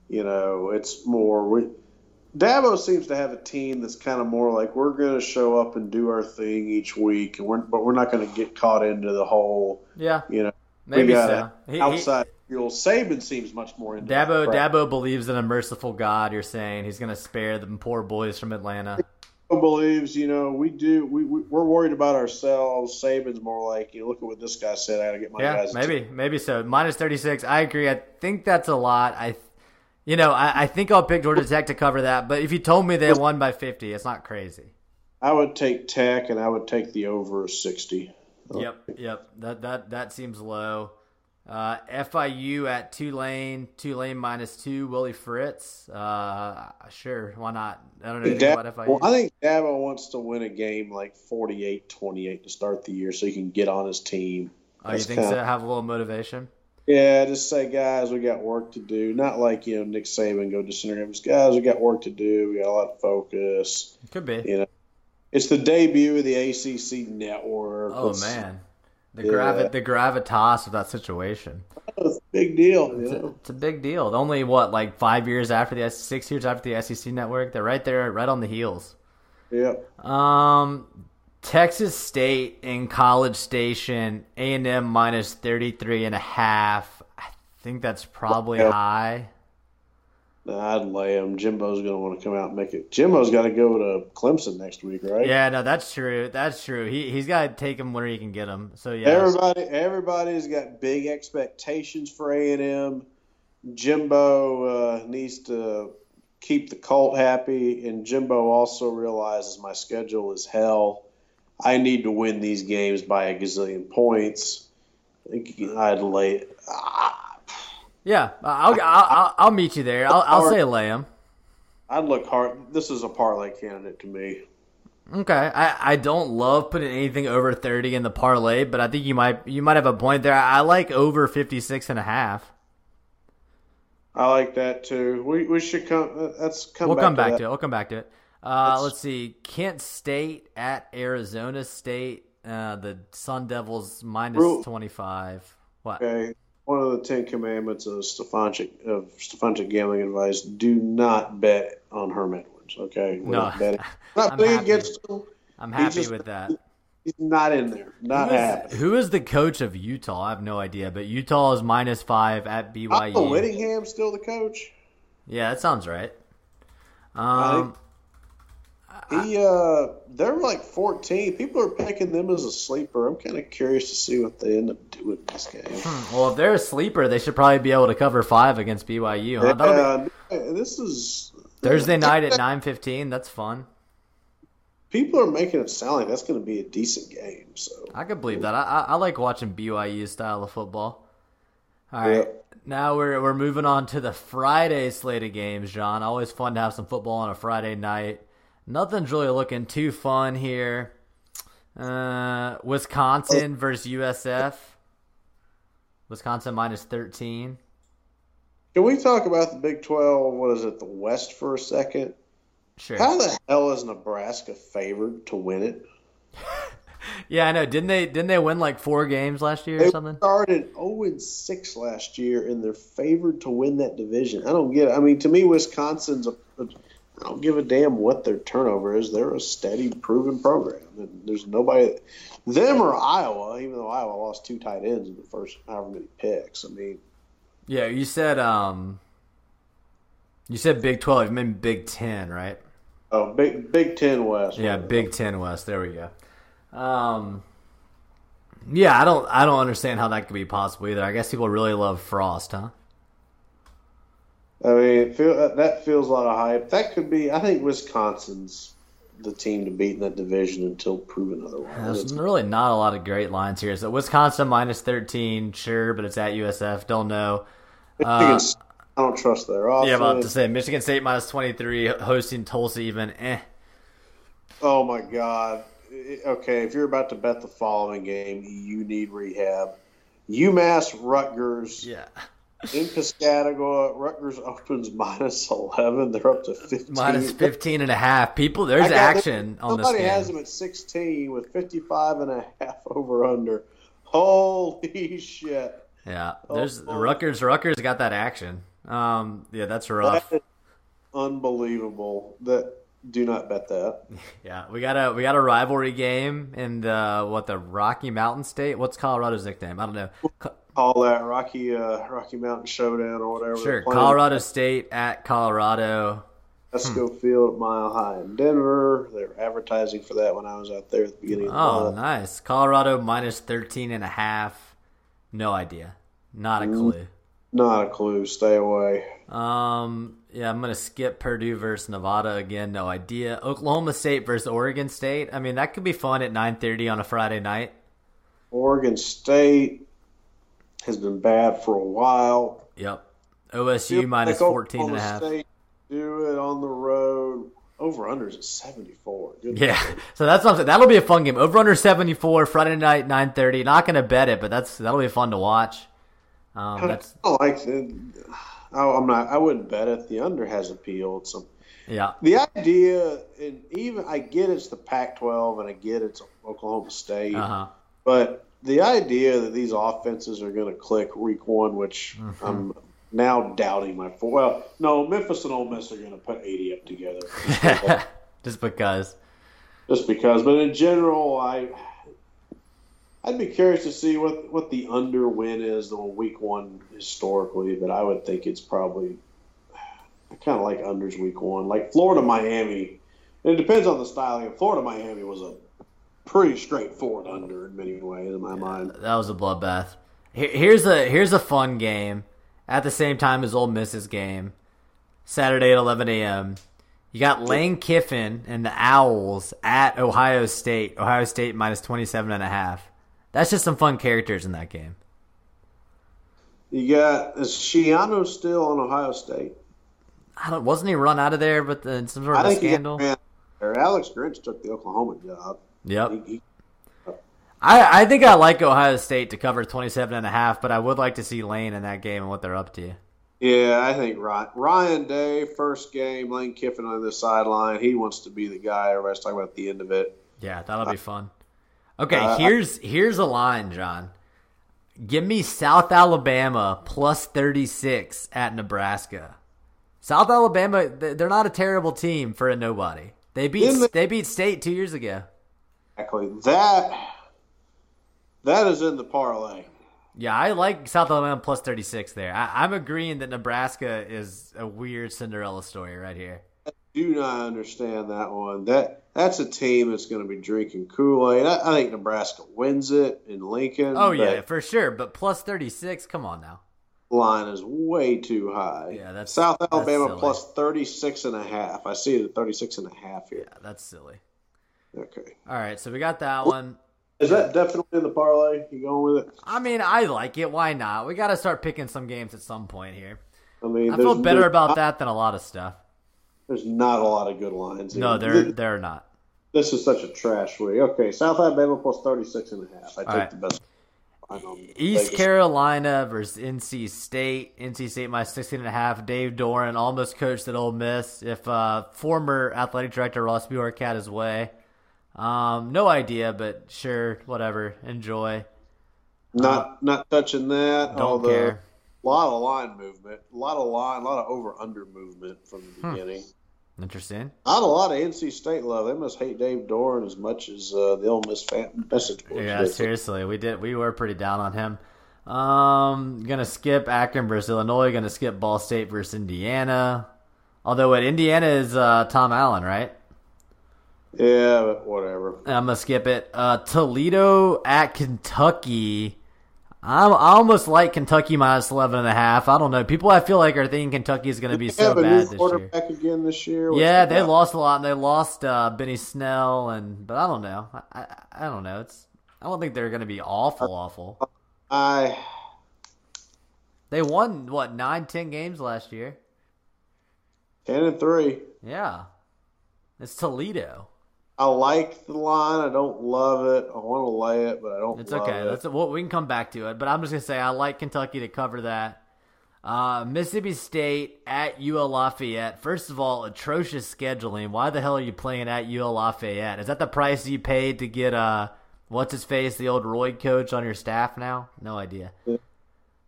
you know, it's more. We, Dabo seems to have a team that's kind of more like we're going to show up and do our thing each week, and we're, but we're not going to get caught into the whole, Yeah, you know, maybe so. He- he- fuel. Saban seems much more into that Dabo crap. Dabo believes in a merciful God. You're saying he's going to spare the poor boys from Atlanta. Dabo believes, you know, we do. We, we we're worried about ourselves. Saban's more like, you know, look at what this guy said. I got to get my Yeah, guys. maybe, maybe so. Minus thirty six. I agree. I think that's a lot. I, you know, I, I think I'll pick Georgia Tech to cover that. But if you told me they won by fifty, it's not crazy. I would take Tech, and I would take the over sixty. Yep, yep. That that that seems low. Uh, FIU at Tulane. Tulane minus two. Willie Fritz. Uh, sure, why not? I don't know Dab- about FIU. well, I think Dabo wants to win a game like 48-28 to start the year so he can get on his team. oh, you That's think kinda- so? Have a little motivation. Yeah, just say, guys, we got work to do. Not like, you know, Nick Saban go disintegrate. Just, guys, we got work to do. We got a lot of focus. Could be. You know, it's the debut of the ACC network. Oh It's- man, the Yeah. gravi- the gravitas of that situation. It's a big deal. It's a, it's a big deal. Only what, like five years after the six years after the SEC network, they're right there, right on the heels. Yep. Um, Texas State in College Station, A and M minus thirty three and a half. I think that's probably Yeah. high. I'd lay him. Jimbo's going to want to come out and make it. Jimbo's got to go to Clemson next week, right? Yeah, no, that's true. That's true. He he's got to take him where he can get him. So yeah, Everybody, everybody's got big expectations for A and M. Jimbo uh, needs to keep the cult happy, and Jimbo also realizes my schedule is hell. I need to win these games by a gazillion points. I think I'd lay. Ah, yeah. I'll I'll, I'll, I'll meet you there. I'll, I'll say him. I'd look hard. This is a parlay candidate to me. Okay, I, I don't love putting anything over thirty in the parlay, but I think you might you might have a point there. I like over fifty six and a half. I like that too. We we should come. That's come. We'll back come to back that. to it. We'll come back to it. Uh, let's see. Kent State at Arizona State. Uh, the Sun Devils 25. What? Okay. One of the Ten Commandments of Stefanczyk of Stefanczyk gambling advice: do not bet on Herm Edwards. Okay, we're No. not betting. Not I'm happy. against him. I'm happy just- with that. He's not in there. Not Who is, happening. who is the coach of Utah? I have no idea, but Utah is minus five at BYU. Oh, Whittingham's still the coach. Yeah, that sounds right. Um, He uh, they're like 14. People are picking them as a sleeper. I'm kind of curious to see what they end up doing in this game. well, if they're a sleeper, they should probably be able to cover five against BYU. Huh? That'll be Yeah, this is Thursday night at nine fifteen. That's fun. people are making it sound like that's going to be a decent game. So I could believe that. I, I, I like watching BYU style of football. All right, Yeah. now we're we're moving on to the Friday slate of games, John. Always fun to have some football on a Friday night. Nothing's really looking too fun here. Uh, Wisconsin versus USF. Wisconsin minus thirteen. can we talk about the Big 12? What is it, the West for a second? Sure. How the hell is Nebraska favored to win it? Yeah, I know. Didn't they? Didn't they win like four games last year or They something? started 0 6 last year, and they're favored to win that division. I don't get it. I mean, to me, Wisconsin's a. I don't give a damn what their turnover is. They're a steady, proven program. And there's nobody. Them or Iowa, even though Iowa lost two tight ends in the first however many picks. I mean, Yeah, you said um. You said Big Twelve. You meant Big Ten, right? oh, Big Big Ten West. Yeah, Big Ten West. There we go. Um, yeah, I don't, I don't understand how that could be possible either. I guess people really love Frost, huh? I mean, it feel, that feels a lot of hype. That could be. I think Wisconsin's the team to beat in that division until proven otherwise. There's really not a lot of great lines here. So Wisconsin minus thirteen, sure, but it's at USF. Don't know. Michigan, I don't trust their offense. Yeah, about to say Michigan State minus twenty three, hosting Tulsa even. Eh. Oh my God. Okay, if you're about to bet the following game, you need rehab. UMass Rutgers Yeah. In Piscataway. Rutgers opens minus 11. They're up to 15. Minus 15 and a half. People, there's action on this Somebody has them at 16 with 55 and a half over under. Holy shit. Yeah, there's Oh, oh. Rutgers. Rutgers got that action. Um, yeah, that's rough. That unbelievable. That do not bet that. Yeah, we got a we got a rivalry game in the what the Rocky Mountain State. What's Colorado's nickname? I don't know. Call that Rocky uh, Rocky Mountain Showdown or whatever. Sure. Colorado State at Colorado. Esco Field Mile High in Denver. They were advertising for that when I was out there at the beginning of the Oh, month. nice. Colorado minus 13 and a half. No idea. Not a Mm. clue. Not a clue. Stay away. Um, yeah, I'm gonna skip Purdue versus Nevada again. No idea. Oklahoma State versus Oregon State. I mean, that could be fun at 9:30 on a Friday night. Oregon State has been bad for a while. Yep. OSU minus 14 and a half. State do it on the road. Over unders at 74. Good Yeah, so that's what I'm saying. That'll be a fun game. Over under 74 Friday night 9:30. Not gonna bet it, but that's that'll be fun to watch. Um, that's I like it. I- I'm not. I wouldn't bet it. The under has appeal. It's some, yeah, the idea, and even I get it's the Pac-12, and I get it's Oklahoma State. uh huh. But the idea that these offenses are going to click week one, which Mm-hmm. I'm now doubting my for well, no, Memphis and Ole Miss are going to put 80 up together Just because. just because. But in general, I I'd be curious to see what what the under win is on week one historically. But I would think it's probably I kind of like unders week one, like Florida Miami. And it depends on the styling. Florida Miami was a pretty straightforward under in many ways in my mind. That was a bloodbath. Here's a here's a fun game at the same time as Ole Miss's game. Saturday at 11 a.m. You got Lane Kiffin and the Owls at Ohio State. Ohio State minus 27 and a half. That's just some fun characters in that game. You got is Schiano still on Ohio State? I don't, wasn't he run out of there, but then some sort I of a think scandal? he got there. Alex Grinch took the Oklahoma job. Yep. He, he, I, I think I like Ohio State to cover 27 and a half, but I would like to see Lane in that game and what they're up to. Yeah, I think Ryan, Ryan Day, first game, Lane Kiffin on the sideline. He wants to be the guy. Everybody's talking about at the end of it. Yeah, that'll be fun. Okay, Uh, here's here's a line, John. Give me South Alabama plus 36 at Nebraska. South Alabama, they're not a terrible team for a nobody. They beat the- they beat State 2 years ago. Exactly. That that is in the parlay. Yeah, I like South Alabama plus 36 there. I, I'm agreeing that Nebraska is a weird Cinderella story right here. I do not understand that one. That that's a team that's going to be drinking Kool Aid. I, I think Nebraska wins it in Lincoln. Oh yeah, for sure. But plus 36, come on now. line is way too high. Yeah, that's- South that's Alabama silly. plus 36 and a half. I see it at 36 and a half here. Yeah, that's silly. Okay. All right, so we got that one. Is that definitely in the parlay? You going with it? I mean, I like it. Why not? We got to start picking some games at some point here. I mean, I feel better about not- that than a lot of stuff. There's not a lot of good lines. No, here. they're they're not. This is such a trash week. Okay, South Alabama plus 36 and a half. I take right. the best. East Vegas. Carolina versus NC State. NC State minus 16 and a half. Dave Doeren almost coached at Ole Miss. If uh, former athletic director Ross Bjork had his way. Um, no idea, but sure, whatever. Enjoy. Not not touching that. Don't although care. A lot of line movement. A lot of line. A lot of over under movement from Hmm. the beginning. Interesting. Not a lot of NC State love. They must hate Dave Doeren as much as uh, the Ole Miss fan message boards. Yeah, seriously, we did. We were pretty down on him. Um, gonna skip Akron versus Illinois. Gonna skip Ball State versus Indiana. Although at Indiana is uh, Tom Allen, right? Yeah, but whatever. I'm gonna skip it. Uh, Toledo at Kentucky. I'm, I almost like Kentucky minus 11 and a half. I don't know. People I feel like are thinking Kentucky is gonna be They so have a bad new this year. again this year. Yeah, they guy? lost a lot, and they lost uh, Benny Snell, and but I don't know. I, I, I don't know. It's I don't think they're gonna be awful, awful. I They won what nine, ten games last year. ten and three. Yeah, it's Toledo. I like the line. I don't love it. I want to lay it, but I don't. It's okay. It. That's well, we can come back to it, but I'm just gonna say I like Kentucky to cover that. Uh, Mississippi State at UL Lafayette. First of all, atrocious scheduling. Why the hell are you playing at UL Lafayette? Is that the price you paid to get uh, what's his face, the old Roy coach on your staff now? No idea.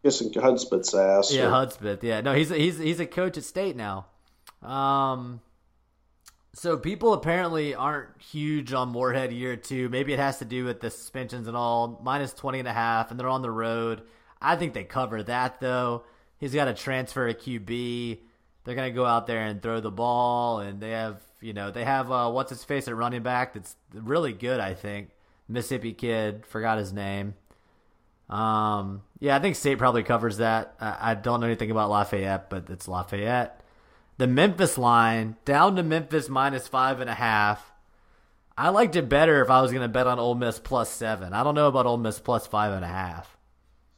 Kissing Hudspeth's ass. Yeah, or- Hudspeth. Yeah, no, he's he's he's a coach at State now. Um, so people apparently aren't huge on Moorhead year two. Maybe it has to do with the suspensions and all. Minus 20 and a half, and they're on the road. I think they cover that though. He's got to transfer a QB. They're gonna go out there and throw the ball, and they have you know they have uh, what's his face at running back that's really good. I think Mississippi kid forgot his name. Um, yeah, I think State probably covers that. I, I don't know anything about Lafayette, but it's Lafayette. The Memphis line down to Memphis minus five and a half. I liked it better if I was going to bet on Ole Miss plus seven. I don't know about Ole Miss plus five and a half.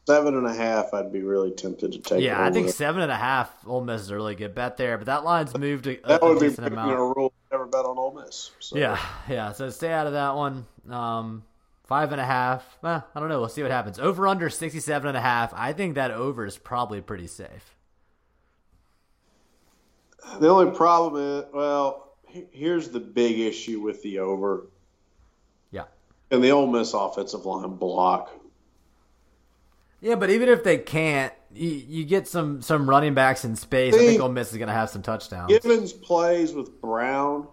seven and a half. I'd be really tempted to take. Yeah, I think seven and a half. Ole Miss is a really good bet there, but that line's moved a, that a would be decent breaking amount. a rule. Never bet on Ole Miss. So. Yeah, yeah. So stay out of that one. Um, five and a half. Eh, I don't know. We'll see what happens. Over under 67 and a half. I think that over is probably pretty safe. The only problem is, well, here's the big issue with the over Yeah. and the Ole Miss offensive line block. Yeah, but even if they can't, you, you get some some running backs in space. I think See- Ole Miss is going to have some touchdowns. Givens plays with Brown,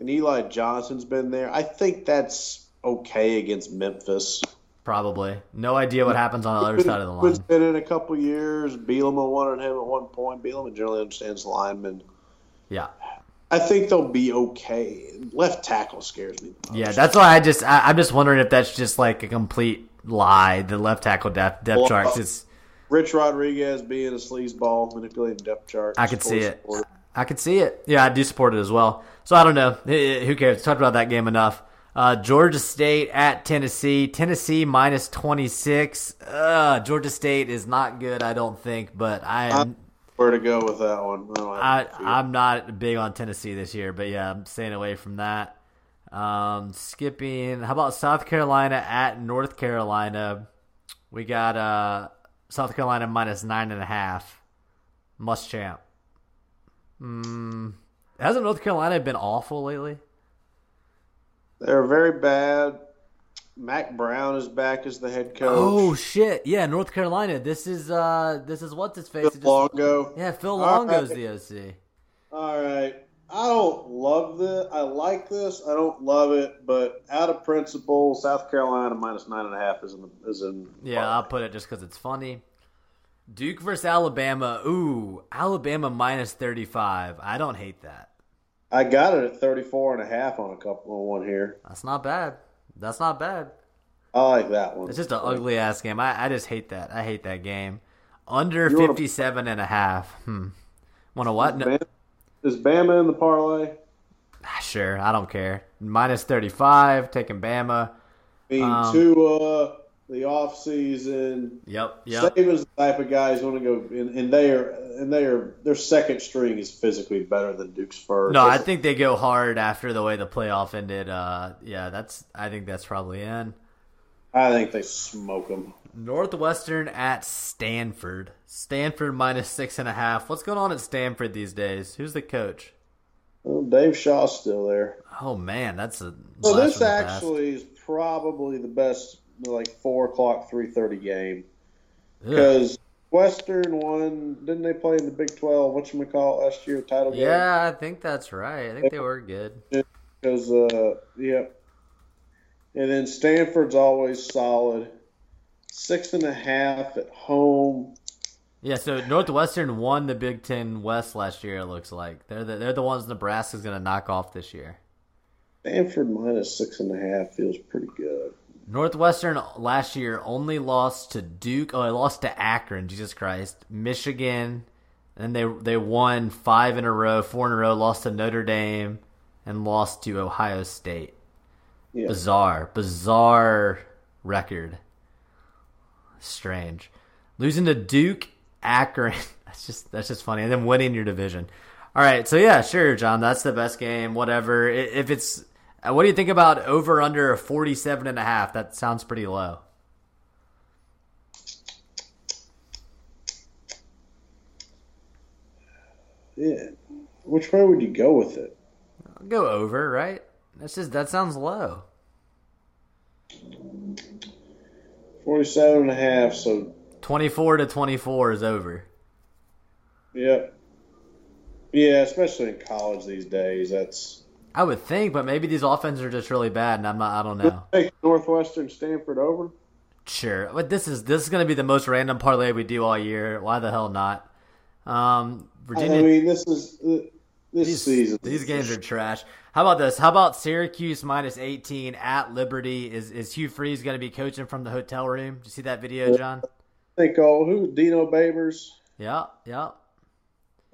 and Eli Johnson's been there. I think that's okay against Memphis. Probably. No idea what happens on the other side of the It's line. been in a couple years. Bielema wanted him at one point. Bielema generally understands linemen. Yeah. I think they'll be okay. Left tackle scares me. Yeah, that's why I just I, I'm just wondering if that's just like a complete lie. The left tackle depth depth Well, charts. It's Rich Rodriguez being a sleazeball, manipulating depth chart. I could see it. support. I could see it. Yeah, I do support it as well. So I don't know. Who cares? Talked about that game enough. Uh, Georgia State at Tennessee. Tennessee minus 26. Uh, Georgia State is not good, I don't think, but I am. Where to go with that one? I don't I, have a feel. I'm not big on Tennessee this year, but yeah, I'm staying away from that. Um, skipping. How about South Carolina at North Carolina? We got uh, South Carolina minus nine and a half. Muschamp. Mm, hasn't North Carolina been awful lately? They're very bad. Mack Brown is back as the head coach. Oh shit! Yeah, North Carolina. This is uh, this is what's his face. Phil Longo. Yeah, Phil Longo's right. the OC. All right. I don't love this. I like this. I don't love it, but out of principle, South Carolina minus nine and a half is in. The, is in Yeah, I'll put it just because it's funny. Duke versus Alabama. Ooh, Alabama minus thirty-five. I don't hate that. I got it at 34 and a half on a couple on one here. That's not bad. That's not bad. I like that one. It's just an ugly ass game. I, I just hate that. I hate that game. Under You wanna- 57 and a half. Hmm. Want to what? No, is Bama in the parlay? sure. I don't care. Minus 35. Taking Bama. Mean, Um, Tua, the off season. Yep. Yep. Saban's the type of guys want to go, and, and they are, and they are, their second string is physically better than Duke's first. No, I think they go hard after the way the playoff ended. Uh, yeah, that's. I think that's probably in. I think they smoke them. Northwestern at Stanford. Stanford minus six and a half. What's going on at Stanford these days? Who's the coach? Well, Dave Shaw's still there. Oh man, that's a. So this actually is probably the best, like four o'clock, three thirty game because Western won. Didn't they play in the Big Twelve? What you call it last year? Title game. Yeah, I think that's right. I think they were good. Because uh, yeah, and then Stanford's always solid. Six and a half at home. Yeah, so Northwestern won the Big Ten West last year. It looks like they're the, they're the ones Nebraska's going to knock off this year. Stanford minus six and a half feels pretty good. Northwestern last year only lost to Duke. Oh, they lost to Akron. Jesus Christ, Michigan, and they they won five in a row, four in a row. Lost to Notre Dame and lost to Ohio State. Yeah. Bizarre, bizarre record. Strange. Losing to Duke, Akron. That's just that's just funny. And then winning your division. All right, so yeah, sure, John. That's the best game. Whatever. If it's, Uh, what do you think about over under 47 and a half? That sounds pretty low. Yeah. Which way would you go with it? I'll go over, right? That's just that sounds low. 47 and a half, so 24 to 24 is over. yeah. Yeah, especially in college these days. That's I would think, but maybe these offenses are just really bad, and I'm not. I don't know. take Northwestern Stanford over. Sure, but this is this is going to be the most random parlay we do all year. Why the hell not? Um, Virginia. I mean, this is this these, season. these games are trash. How about this? How about Syracuse minus 18 at Liberty? Is is Hugh Freeze going to be coaching from the hotel room? Did you see that video, John? think oh who Dino Babers. Yeah, yeah.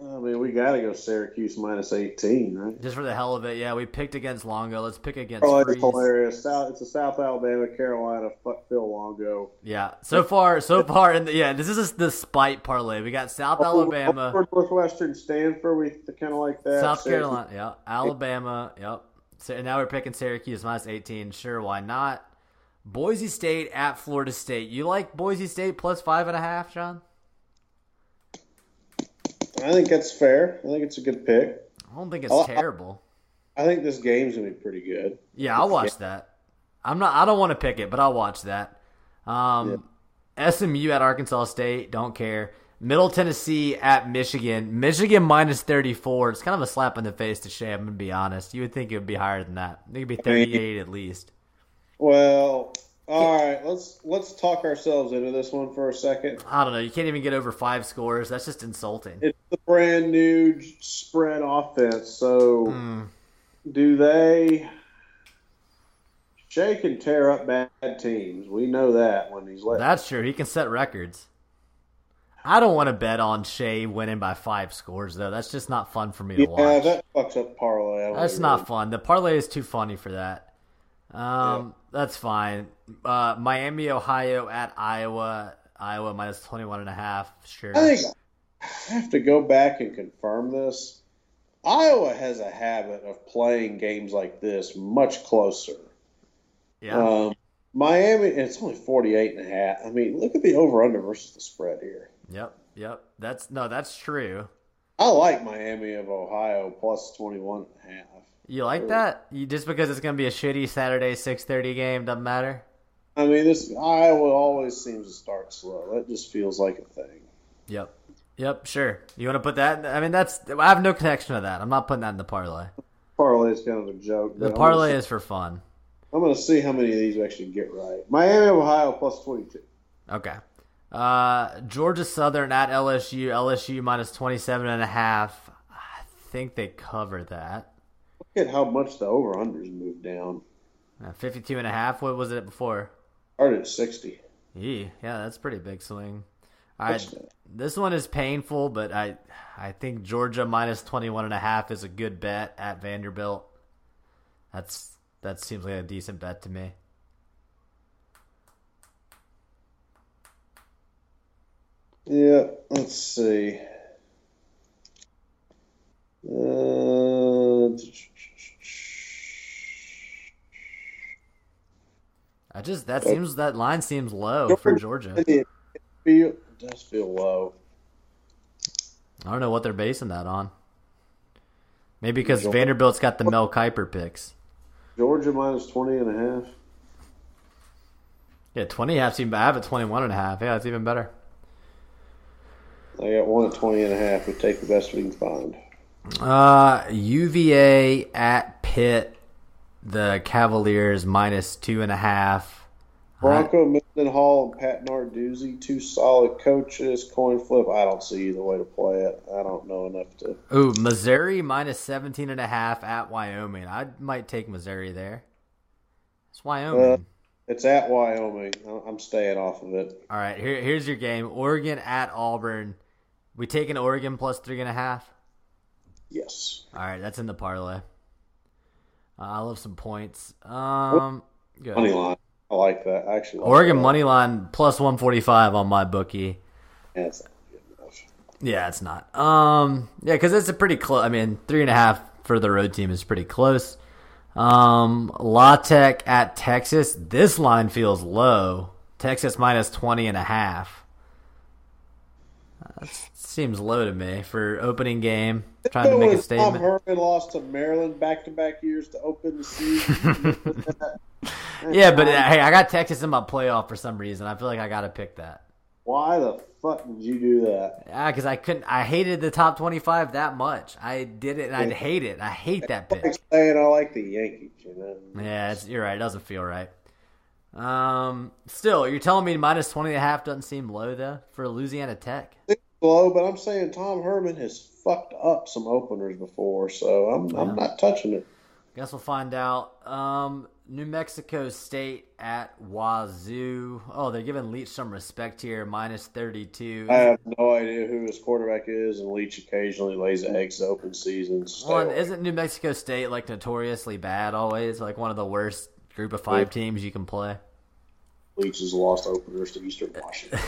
I mean, we got to go Syracuse minus 18, right? Just for the hell of it, yeah. We picked against Longo. Let's pick against Oh, it's hilarious. South, it's a South Alabama, Carolina. Fuck Phil Longo. Yeah. So far, so far, in the, yeah. This is the spite parlay. We got South oh, Alabama, Over Northwestern, Stanford. We kind of like that. South Syracuse- Carolina, yeah. Alabama, yep. So and now we're picking Syracuse minus 18. Sure, why not? Boise State at Florida State. You like Boise State plus five and a half, John? I think that's fair. I think it's a good pick. I don't think it's Oh, I- terrible. I think this game's gonna be pretty good. Yeah, I'll watch that. I'm not. I don't want to pick it, but I'll watch that. Um, SMU at Arkansas State. Don't care. Middle Tennessee at Michigan. Michigan minus 34. It's kind of a slap in the face to Shea. I'm gonna be honest. You would think it would be higher than that. It'd be 38 at least. Well, all right. Let's let's talk ourselves into this one for a second. I don't know. You can't even get over five scores. That's just insulting. It's the brand new spread offense. So, Hmm. do they? Shea can tear up bad teams. We know that when he's. That's true. He can set records. I don't want to bet on Shea winning by five scores though. That's just not fun for me to yeah, watch. that fucks up parlay. That's not fun. The parlay is too funny for that. Um, that's fine. Uh, Miami, Ohio at Iowa. Iowa minus 21 and a half. Sure. I think I have to go back and confirm this. Iowa has a habit of playing games like this much closer. yeah. Um, Miami, and it's only 48 and a half. I mean, look at the over under versus the spread here. yep. Yep. That's no, that's true. I like Miami of Ohio plus 21 and a half. You like that? You just because it's gonna be a shitty Saturday six thirty game doesn't matter. I mean, this Iowa always seems to start slow. That just feels like a thing. Yep. Yep. Sure. You want to put that? I mean, that's I have no connection to that. I'm not putting that in the parlay. Parlay is kind of a joke. The parlay is for fun. I'm going to see how many of these actually get right. Miami Ohio plus 22. Okay. Uh, Georgia Southern at LSU. LSU minus 27 and a half. I think they cover that. Look at how much the over unders moved down. Uh, 52 and a half. What was it before? Started at 60. Yee, yeah, that's pretty big swing. Right, this one is painful, but I, I think Georgia minus 21 and a half is a good bet at Vanderbilt. That's that seems like a decent bet to me. Yeah, let's see. Uh, I just that seems that line seems low for Georgia. it feel, does feel low. I don't know what they're basing that on. Maybe because Georgia. Vanderbilt's got the Mel Kiper picks. Georgia minus 20 and a half. Yeah, 20 and a half seem I have it 21 and a half. Yeah, that's even better. I got one at 20 and a half. We take the best we can find. Uh, UVA at Pitt. The Cavaliers minus two and a half. Bronco Mendenhall and Pat Narduzzi, two solid coaches. Coin flip. I don't see either way to play it. I don't know enough to. Ooh, Missouri minus 17 and a half at Wyoming. I might take Missouri there. It's Wyoming. Uh, it's at Wyoming. I'm staying off of it. All right, here, here's your game. Oregon at Auburn. We taking Oregon plus three and a half. Yes. All right, that's in the parlay. Uh, I love some points. Um, good. Money line. I like that. I actually. Oregon that. money line plus 145 on my bookie. Yeah, it's not. Yeah, it's not. Um, yeah, because it's a pretty close. I mean, three and a half for the road team is pretty close. Um, La Tech at Texas. This line feels low. Texas minus 20 and a half. Uh, seems low to me for opening game. Trying to make a When Tom statement. Herman lost to Maryland back to back years to open the season. Yeah, but uh, hey, I got Texas in my playoff for some reason. I feel like I got to pick that. Why the fuck did you do that? Yeah, because I couldn't. I hated the top 25 that much. I did it, and I hate it. I hate that pick. Like saying I like the Yankees, you know. Yeah, it's, you're right. It doesn't feel right. Um, still, you're telling me minus 20 and a half doesn't seem low though for Louisiana Tech. It's but I'm saying Tom Herman has fucked up some openers before, so I'm I'm not touching it. Guess we'll find out. Um, New Mexico State at Wazoo. Oh, they're giving Leach some respect here. Minus 32. I have no idea who his quarterback is, and Leach occasionally lays eggs open seasons. Well, isn't New Mexico State like notoriously bad always? Like one of the worst group of five teams you can play. Leach has lost openers to Eastern Washington.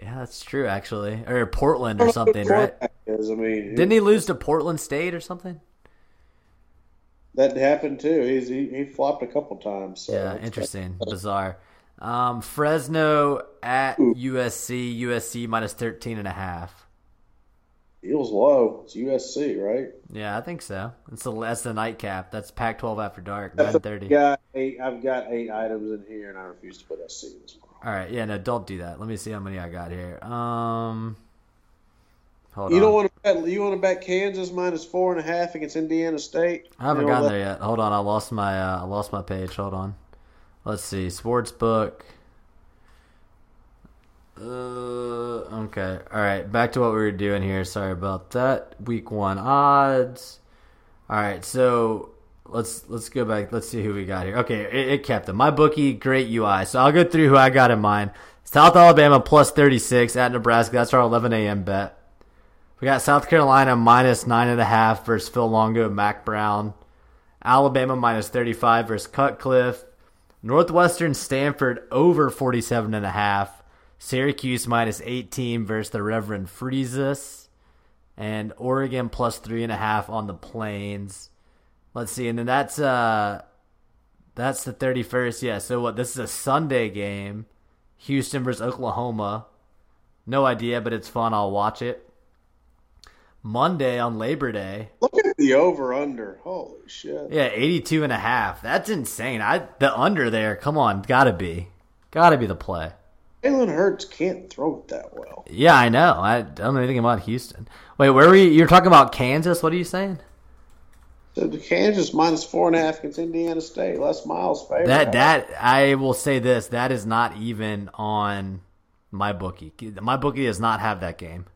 Yeah, that's true actually. Or Portland or something, right? Is, I mean, Didn't he lose to Portland State or something? that happened too. He's he, he flopped a couple times. So Yeah, interesting, bizarre. Um, Fresno at USC. USC minus 13 and a half. Feels low. It's USC, right? Yeah, I think so. It's the that's the nightcap. That's Pac-12 after dark, I've 9:30. got eight. I've got eight items in here, and I refuse to put SC this morning. All right, yeah, no, don't do that. Let me see how many I got here. Um, hold You on. don't want to bet. You want to bet Kansas minus four and a half against Indiana State? I haven't gotten there yet. Hold on, I lost my uh, I lost my page. Hold on. Let's see, sports book. Uh, okay. All right, back to what we were doing here. Sorry about that. Week one odds. All right, so let's let's go back. Let's see who we got here. Okay, it, it kept them. My bookie, great UI. So I'll go through who I got in mind. South Alabama plus thirty six at Nebraska. That's our eleven a.m. bet. We got South Carolina minus nine and a half versus Phil Longo, and Mack Brown. Alabama minus 35 versus Cutcliffe. Northwestern Stanford over 47 and a half. Syracuse minus 18 versus the Reverend Freezus. And Oregon plus three and a half on the Plains. Let's see, and then that's uh that's the 31st. Yeah, so what this is a Sunday game. Houston versus Oklahoma. No idea, but it's fun. I'll watch it. Monday on Labor Day. Look at the over under. Holy shit. Yeah, 82 and a half. That's insane. I the under there. Come on, got to be. Got to be the play. Jalen Hurts can't throw it that well. Yeah, I know. I don't know anything about Houston. Wait, where were you? You're talking about Kansas? What are you saying? So the Kansas minus four and a half against Indiana State. Les Miles favorite. That that I will say this. That is not even on my bookie. My bookie does not have that game.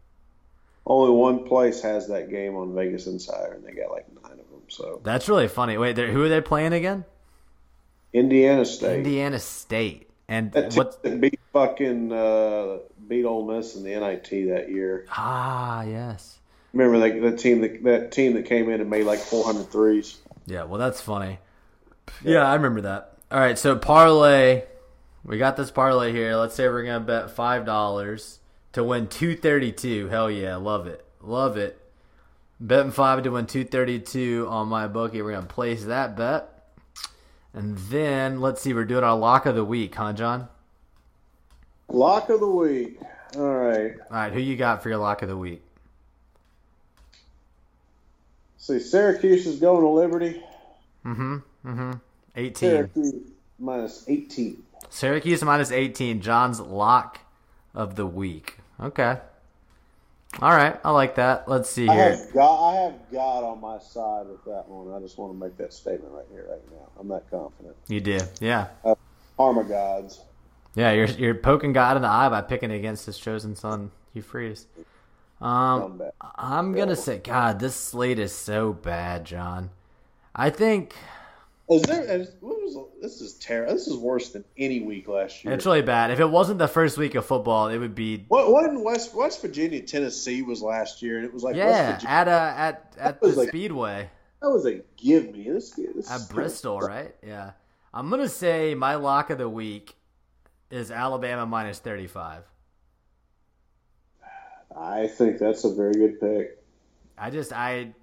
Only one place has that game on Vegas Insider, and they got like nine of them. So That's really funny. Wait, who are they playing again? Indiana State. Indiana State. And That what? beat fucking uh, beat Ole Miss in the NIT that year. Ah, yes. Remember that, that team that that team that came in and made like 400 threes. Yeah, well, that's funny. Yeah, I remember that. All right, so parlay. We got this parlay here. Let's say we're gonna bet five dollars to win two thirty two. Hell yeah, love it, love it. Betting five to win two thirty two on MyBookie. We're gonna place that bet, and then let's see. We're doing our lock of the week, huh, John? Lock of the week. All right. All right, who you got for your lock of the week? See, Syracuse is going to Liberty. Mm-hmm. Mm-hmm. Eighteen. Syracuse minus 18. Syracuse minus 18. John's lock of the week. Okay. All right. I like that. Let's see I here. have God. I have God on my side with that one. I just want to make that statement right here, right now. I'm that confident. You did. Yeah. Armor gods. Yeah. You're, you're poking God in the eye by picking against his chosen son, Freeze. Um, I'm going to say, God, this slate is so bad, John. I think Is there? Is, was, this is terrible. This is worse than any week last year. it's really bad. If it wasn't the first week of football, it would be. What, what in West West Virginia, Tennessee was last year, and it was like Yeah, at uh, at at the Speedway. That was a give me. This, this At is- Bristol, right? Yeah. I'm gonna say my lock of the week is Alabama minus 35. I think that's a very good pick. I just I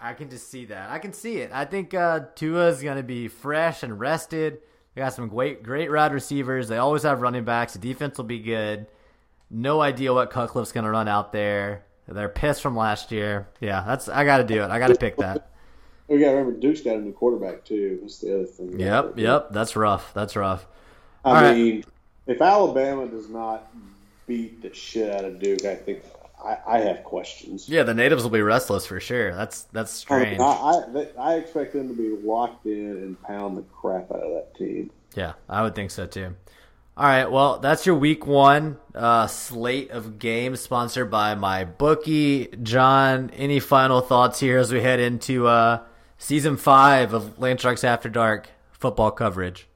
I can just see that. I can see it. I think uh, Tua's gonna be fresh and rested. They got some great great wide receivers. They always have running backs. The defense will be good. No idea what Cutcliffe's gonna run out there. They're pissed from last year. Yeah, that's I got to do it. I got to pick that. We got to remember Duke's got a new quarterback too. That's the other thing. Yep, yep. That's rough. That's rough. I All right. mean, if Alabama does not beat the shit out of Duke, I think I, I have questions. Yeah, the natives will be restless for sure. That's that's strange. I, I, I expect them to be locked in and pound the crap out of that team. Yeah, I would think so too. All right, well, that's your week one uh, slate of games sponsored by MyBookie. John, any final thoughts here as we head into uh, season five of Land Sharks After Dark football coverage?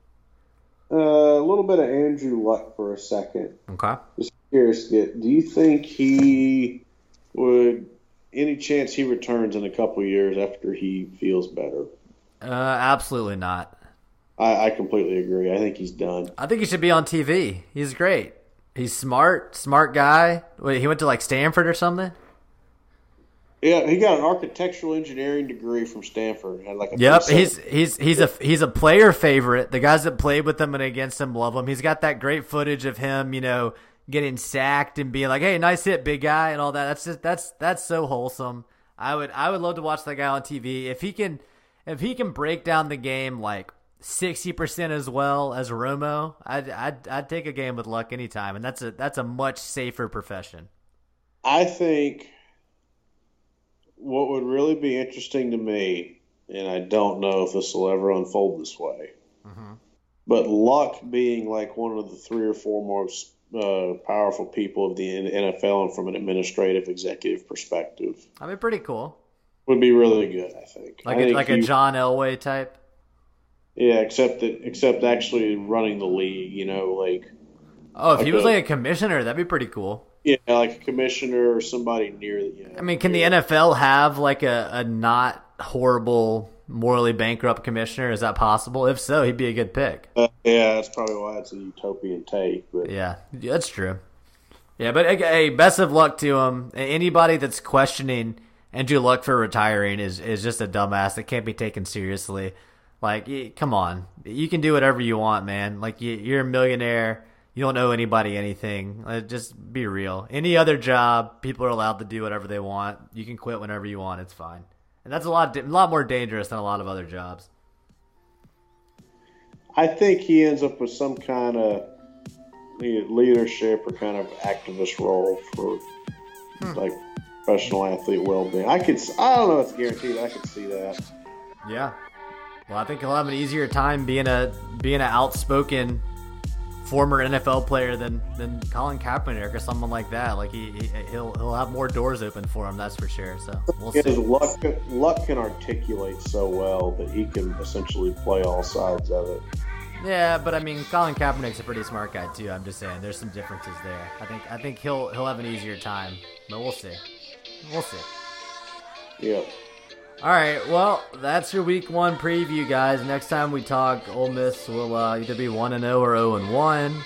Uh, a little bit of Andrew Luck for a second. Okay. Just curious get. Do you think he would? Any chance he returns in a couple of years after he feels better? Uh, absolutely not. I, I completely agree. I think he's done. I think he should be on TV. He's great. He's smart, smart guy. Wait, he went to like Stanford or something? Yeah, he got an architectural engineering degree from Stanford. Had like a Yep, he's he's he's a he's a player favorite. The guys that played with him and against him love him. He's got that great footage of him, you know, getting sacked and being like, "Hey, nice hit, big guy," and all that. That's just that's that's so wholesome. I would I would love to watch that guy on TV if he can if he can break down the game like sixty percent as well as Romo. I'd, I'd I'd take a game with luck anytime, and that's a that's a much safer profession. I think what would really be interesting to me, and I don't know if this will ever unfold this way, but Luck being like one of the three or four most uh, powerful people of the NFL and from an administrative executive perspective I mean, pretty cool. would be really good. I think. Like I a, think like a John Elway type. Yeah, except that except actually running the league. You know, like Oh, if he was a- like a commissioner, that'd be pretty cool. Yeah, like a commissioner or somebody near. You know, I mean, can the NFL have like a, a not horrible, morally bankrupt commissioner? Is that possible? If so, he'd be a good pick. Uh, yeah, that's probably why it's a utopian take. But Yeah, that's true. Yeah, but hey, best of luck to him. Anybody that's questioning Andrew Luck for retiring is is just a dumbass that can't be taken seriously. Like, come on, you can do whatever you want, man. Like, you, you're a millionaire. You don't owe anybody anything. Uh, just be real. Any other job, people are allowed to do whatever they want. You can quit whenever you want. It's fine, and that's a lot, a lot more dangerous than a lot of other jobs. I think he ends up with some kind of leadership or kind of activist role for hmm. like professional athlete well-being. I could, I don't know if it's guaranteed. I could see that. Yeah. Well, I think he'll have an easier time being a being an outspoken former NFL player than than Colin Kaepernick or someone like that. Like he, he will he'll have more doors open for him. That's for sure. So we'll His see. Luck Luck can articulate so well that he can essentially play all sides of it. Yeah, but I mean, Colin Kaepernick's a pretty smart guy too. I'm just saying, there's some differences there. I think I think he'll he'll have an easier time, but we'll see. We'll see. Yeah. All right, well, that's your week one preview, guys. Next time we talk, Ole Miss will uh, either be one and zero oh or zero and one.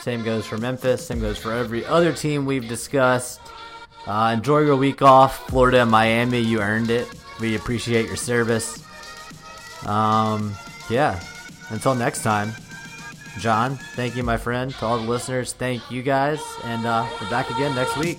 Same goes for Memphis. Same goes for every other team we've discussed. Uh, enjoy your week off, Florida and Miami. You earned it. We appreciate your service. Um, yeah, until next time, John, thank you, my friend. To all the listeners, thank you guys. And uh, we're back again next week.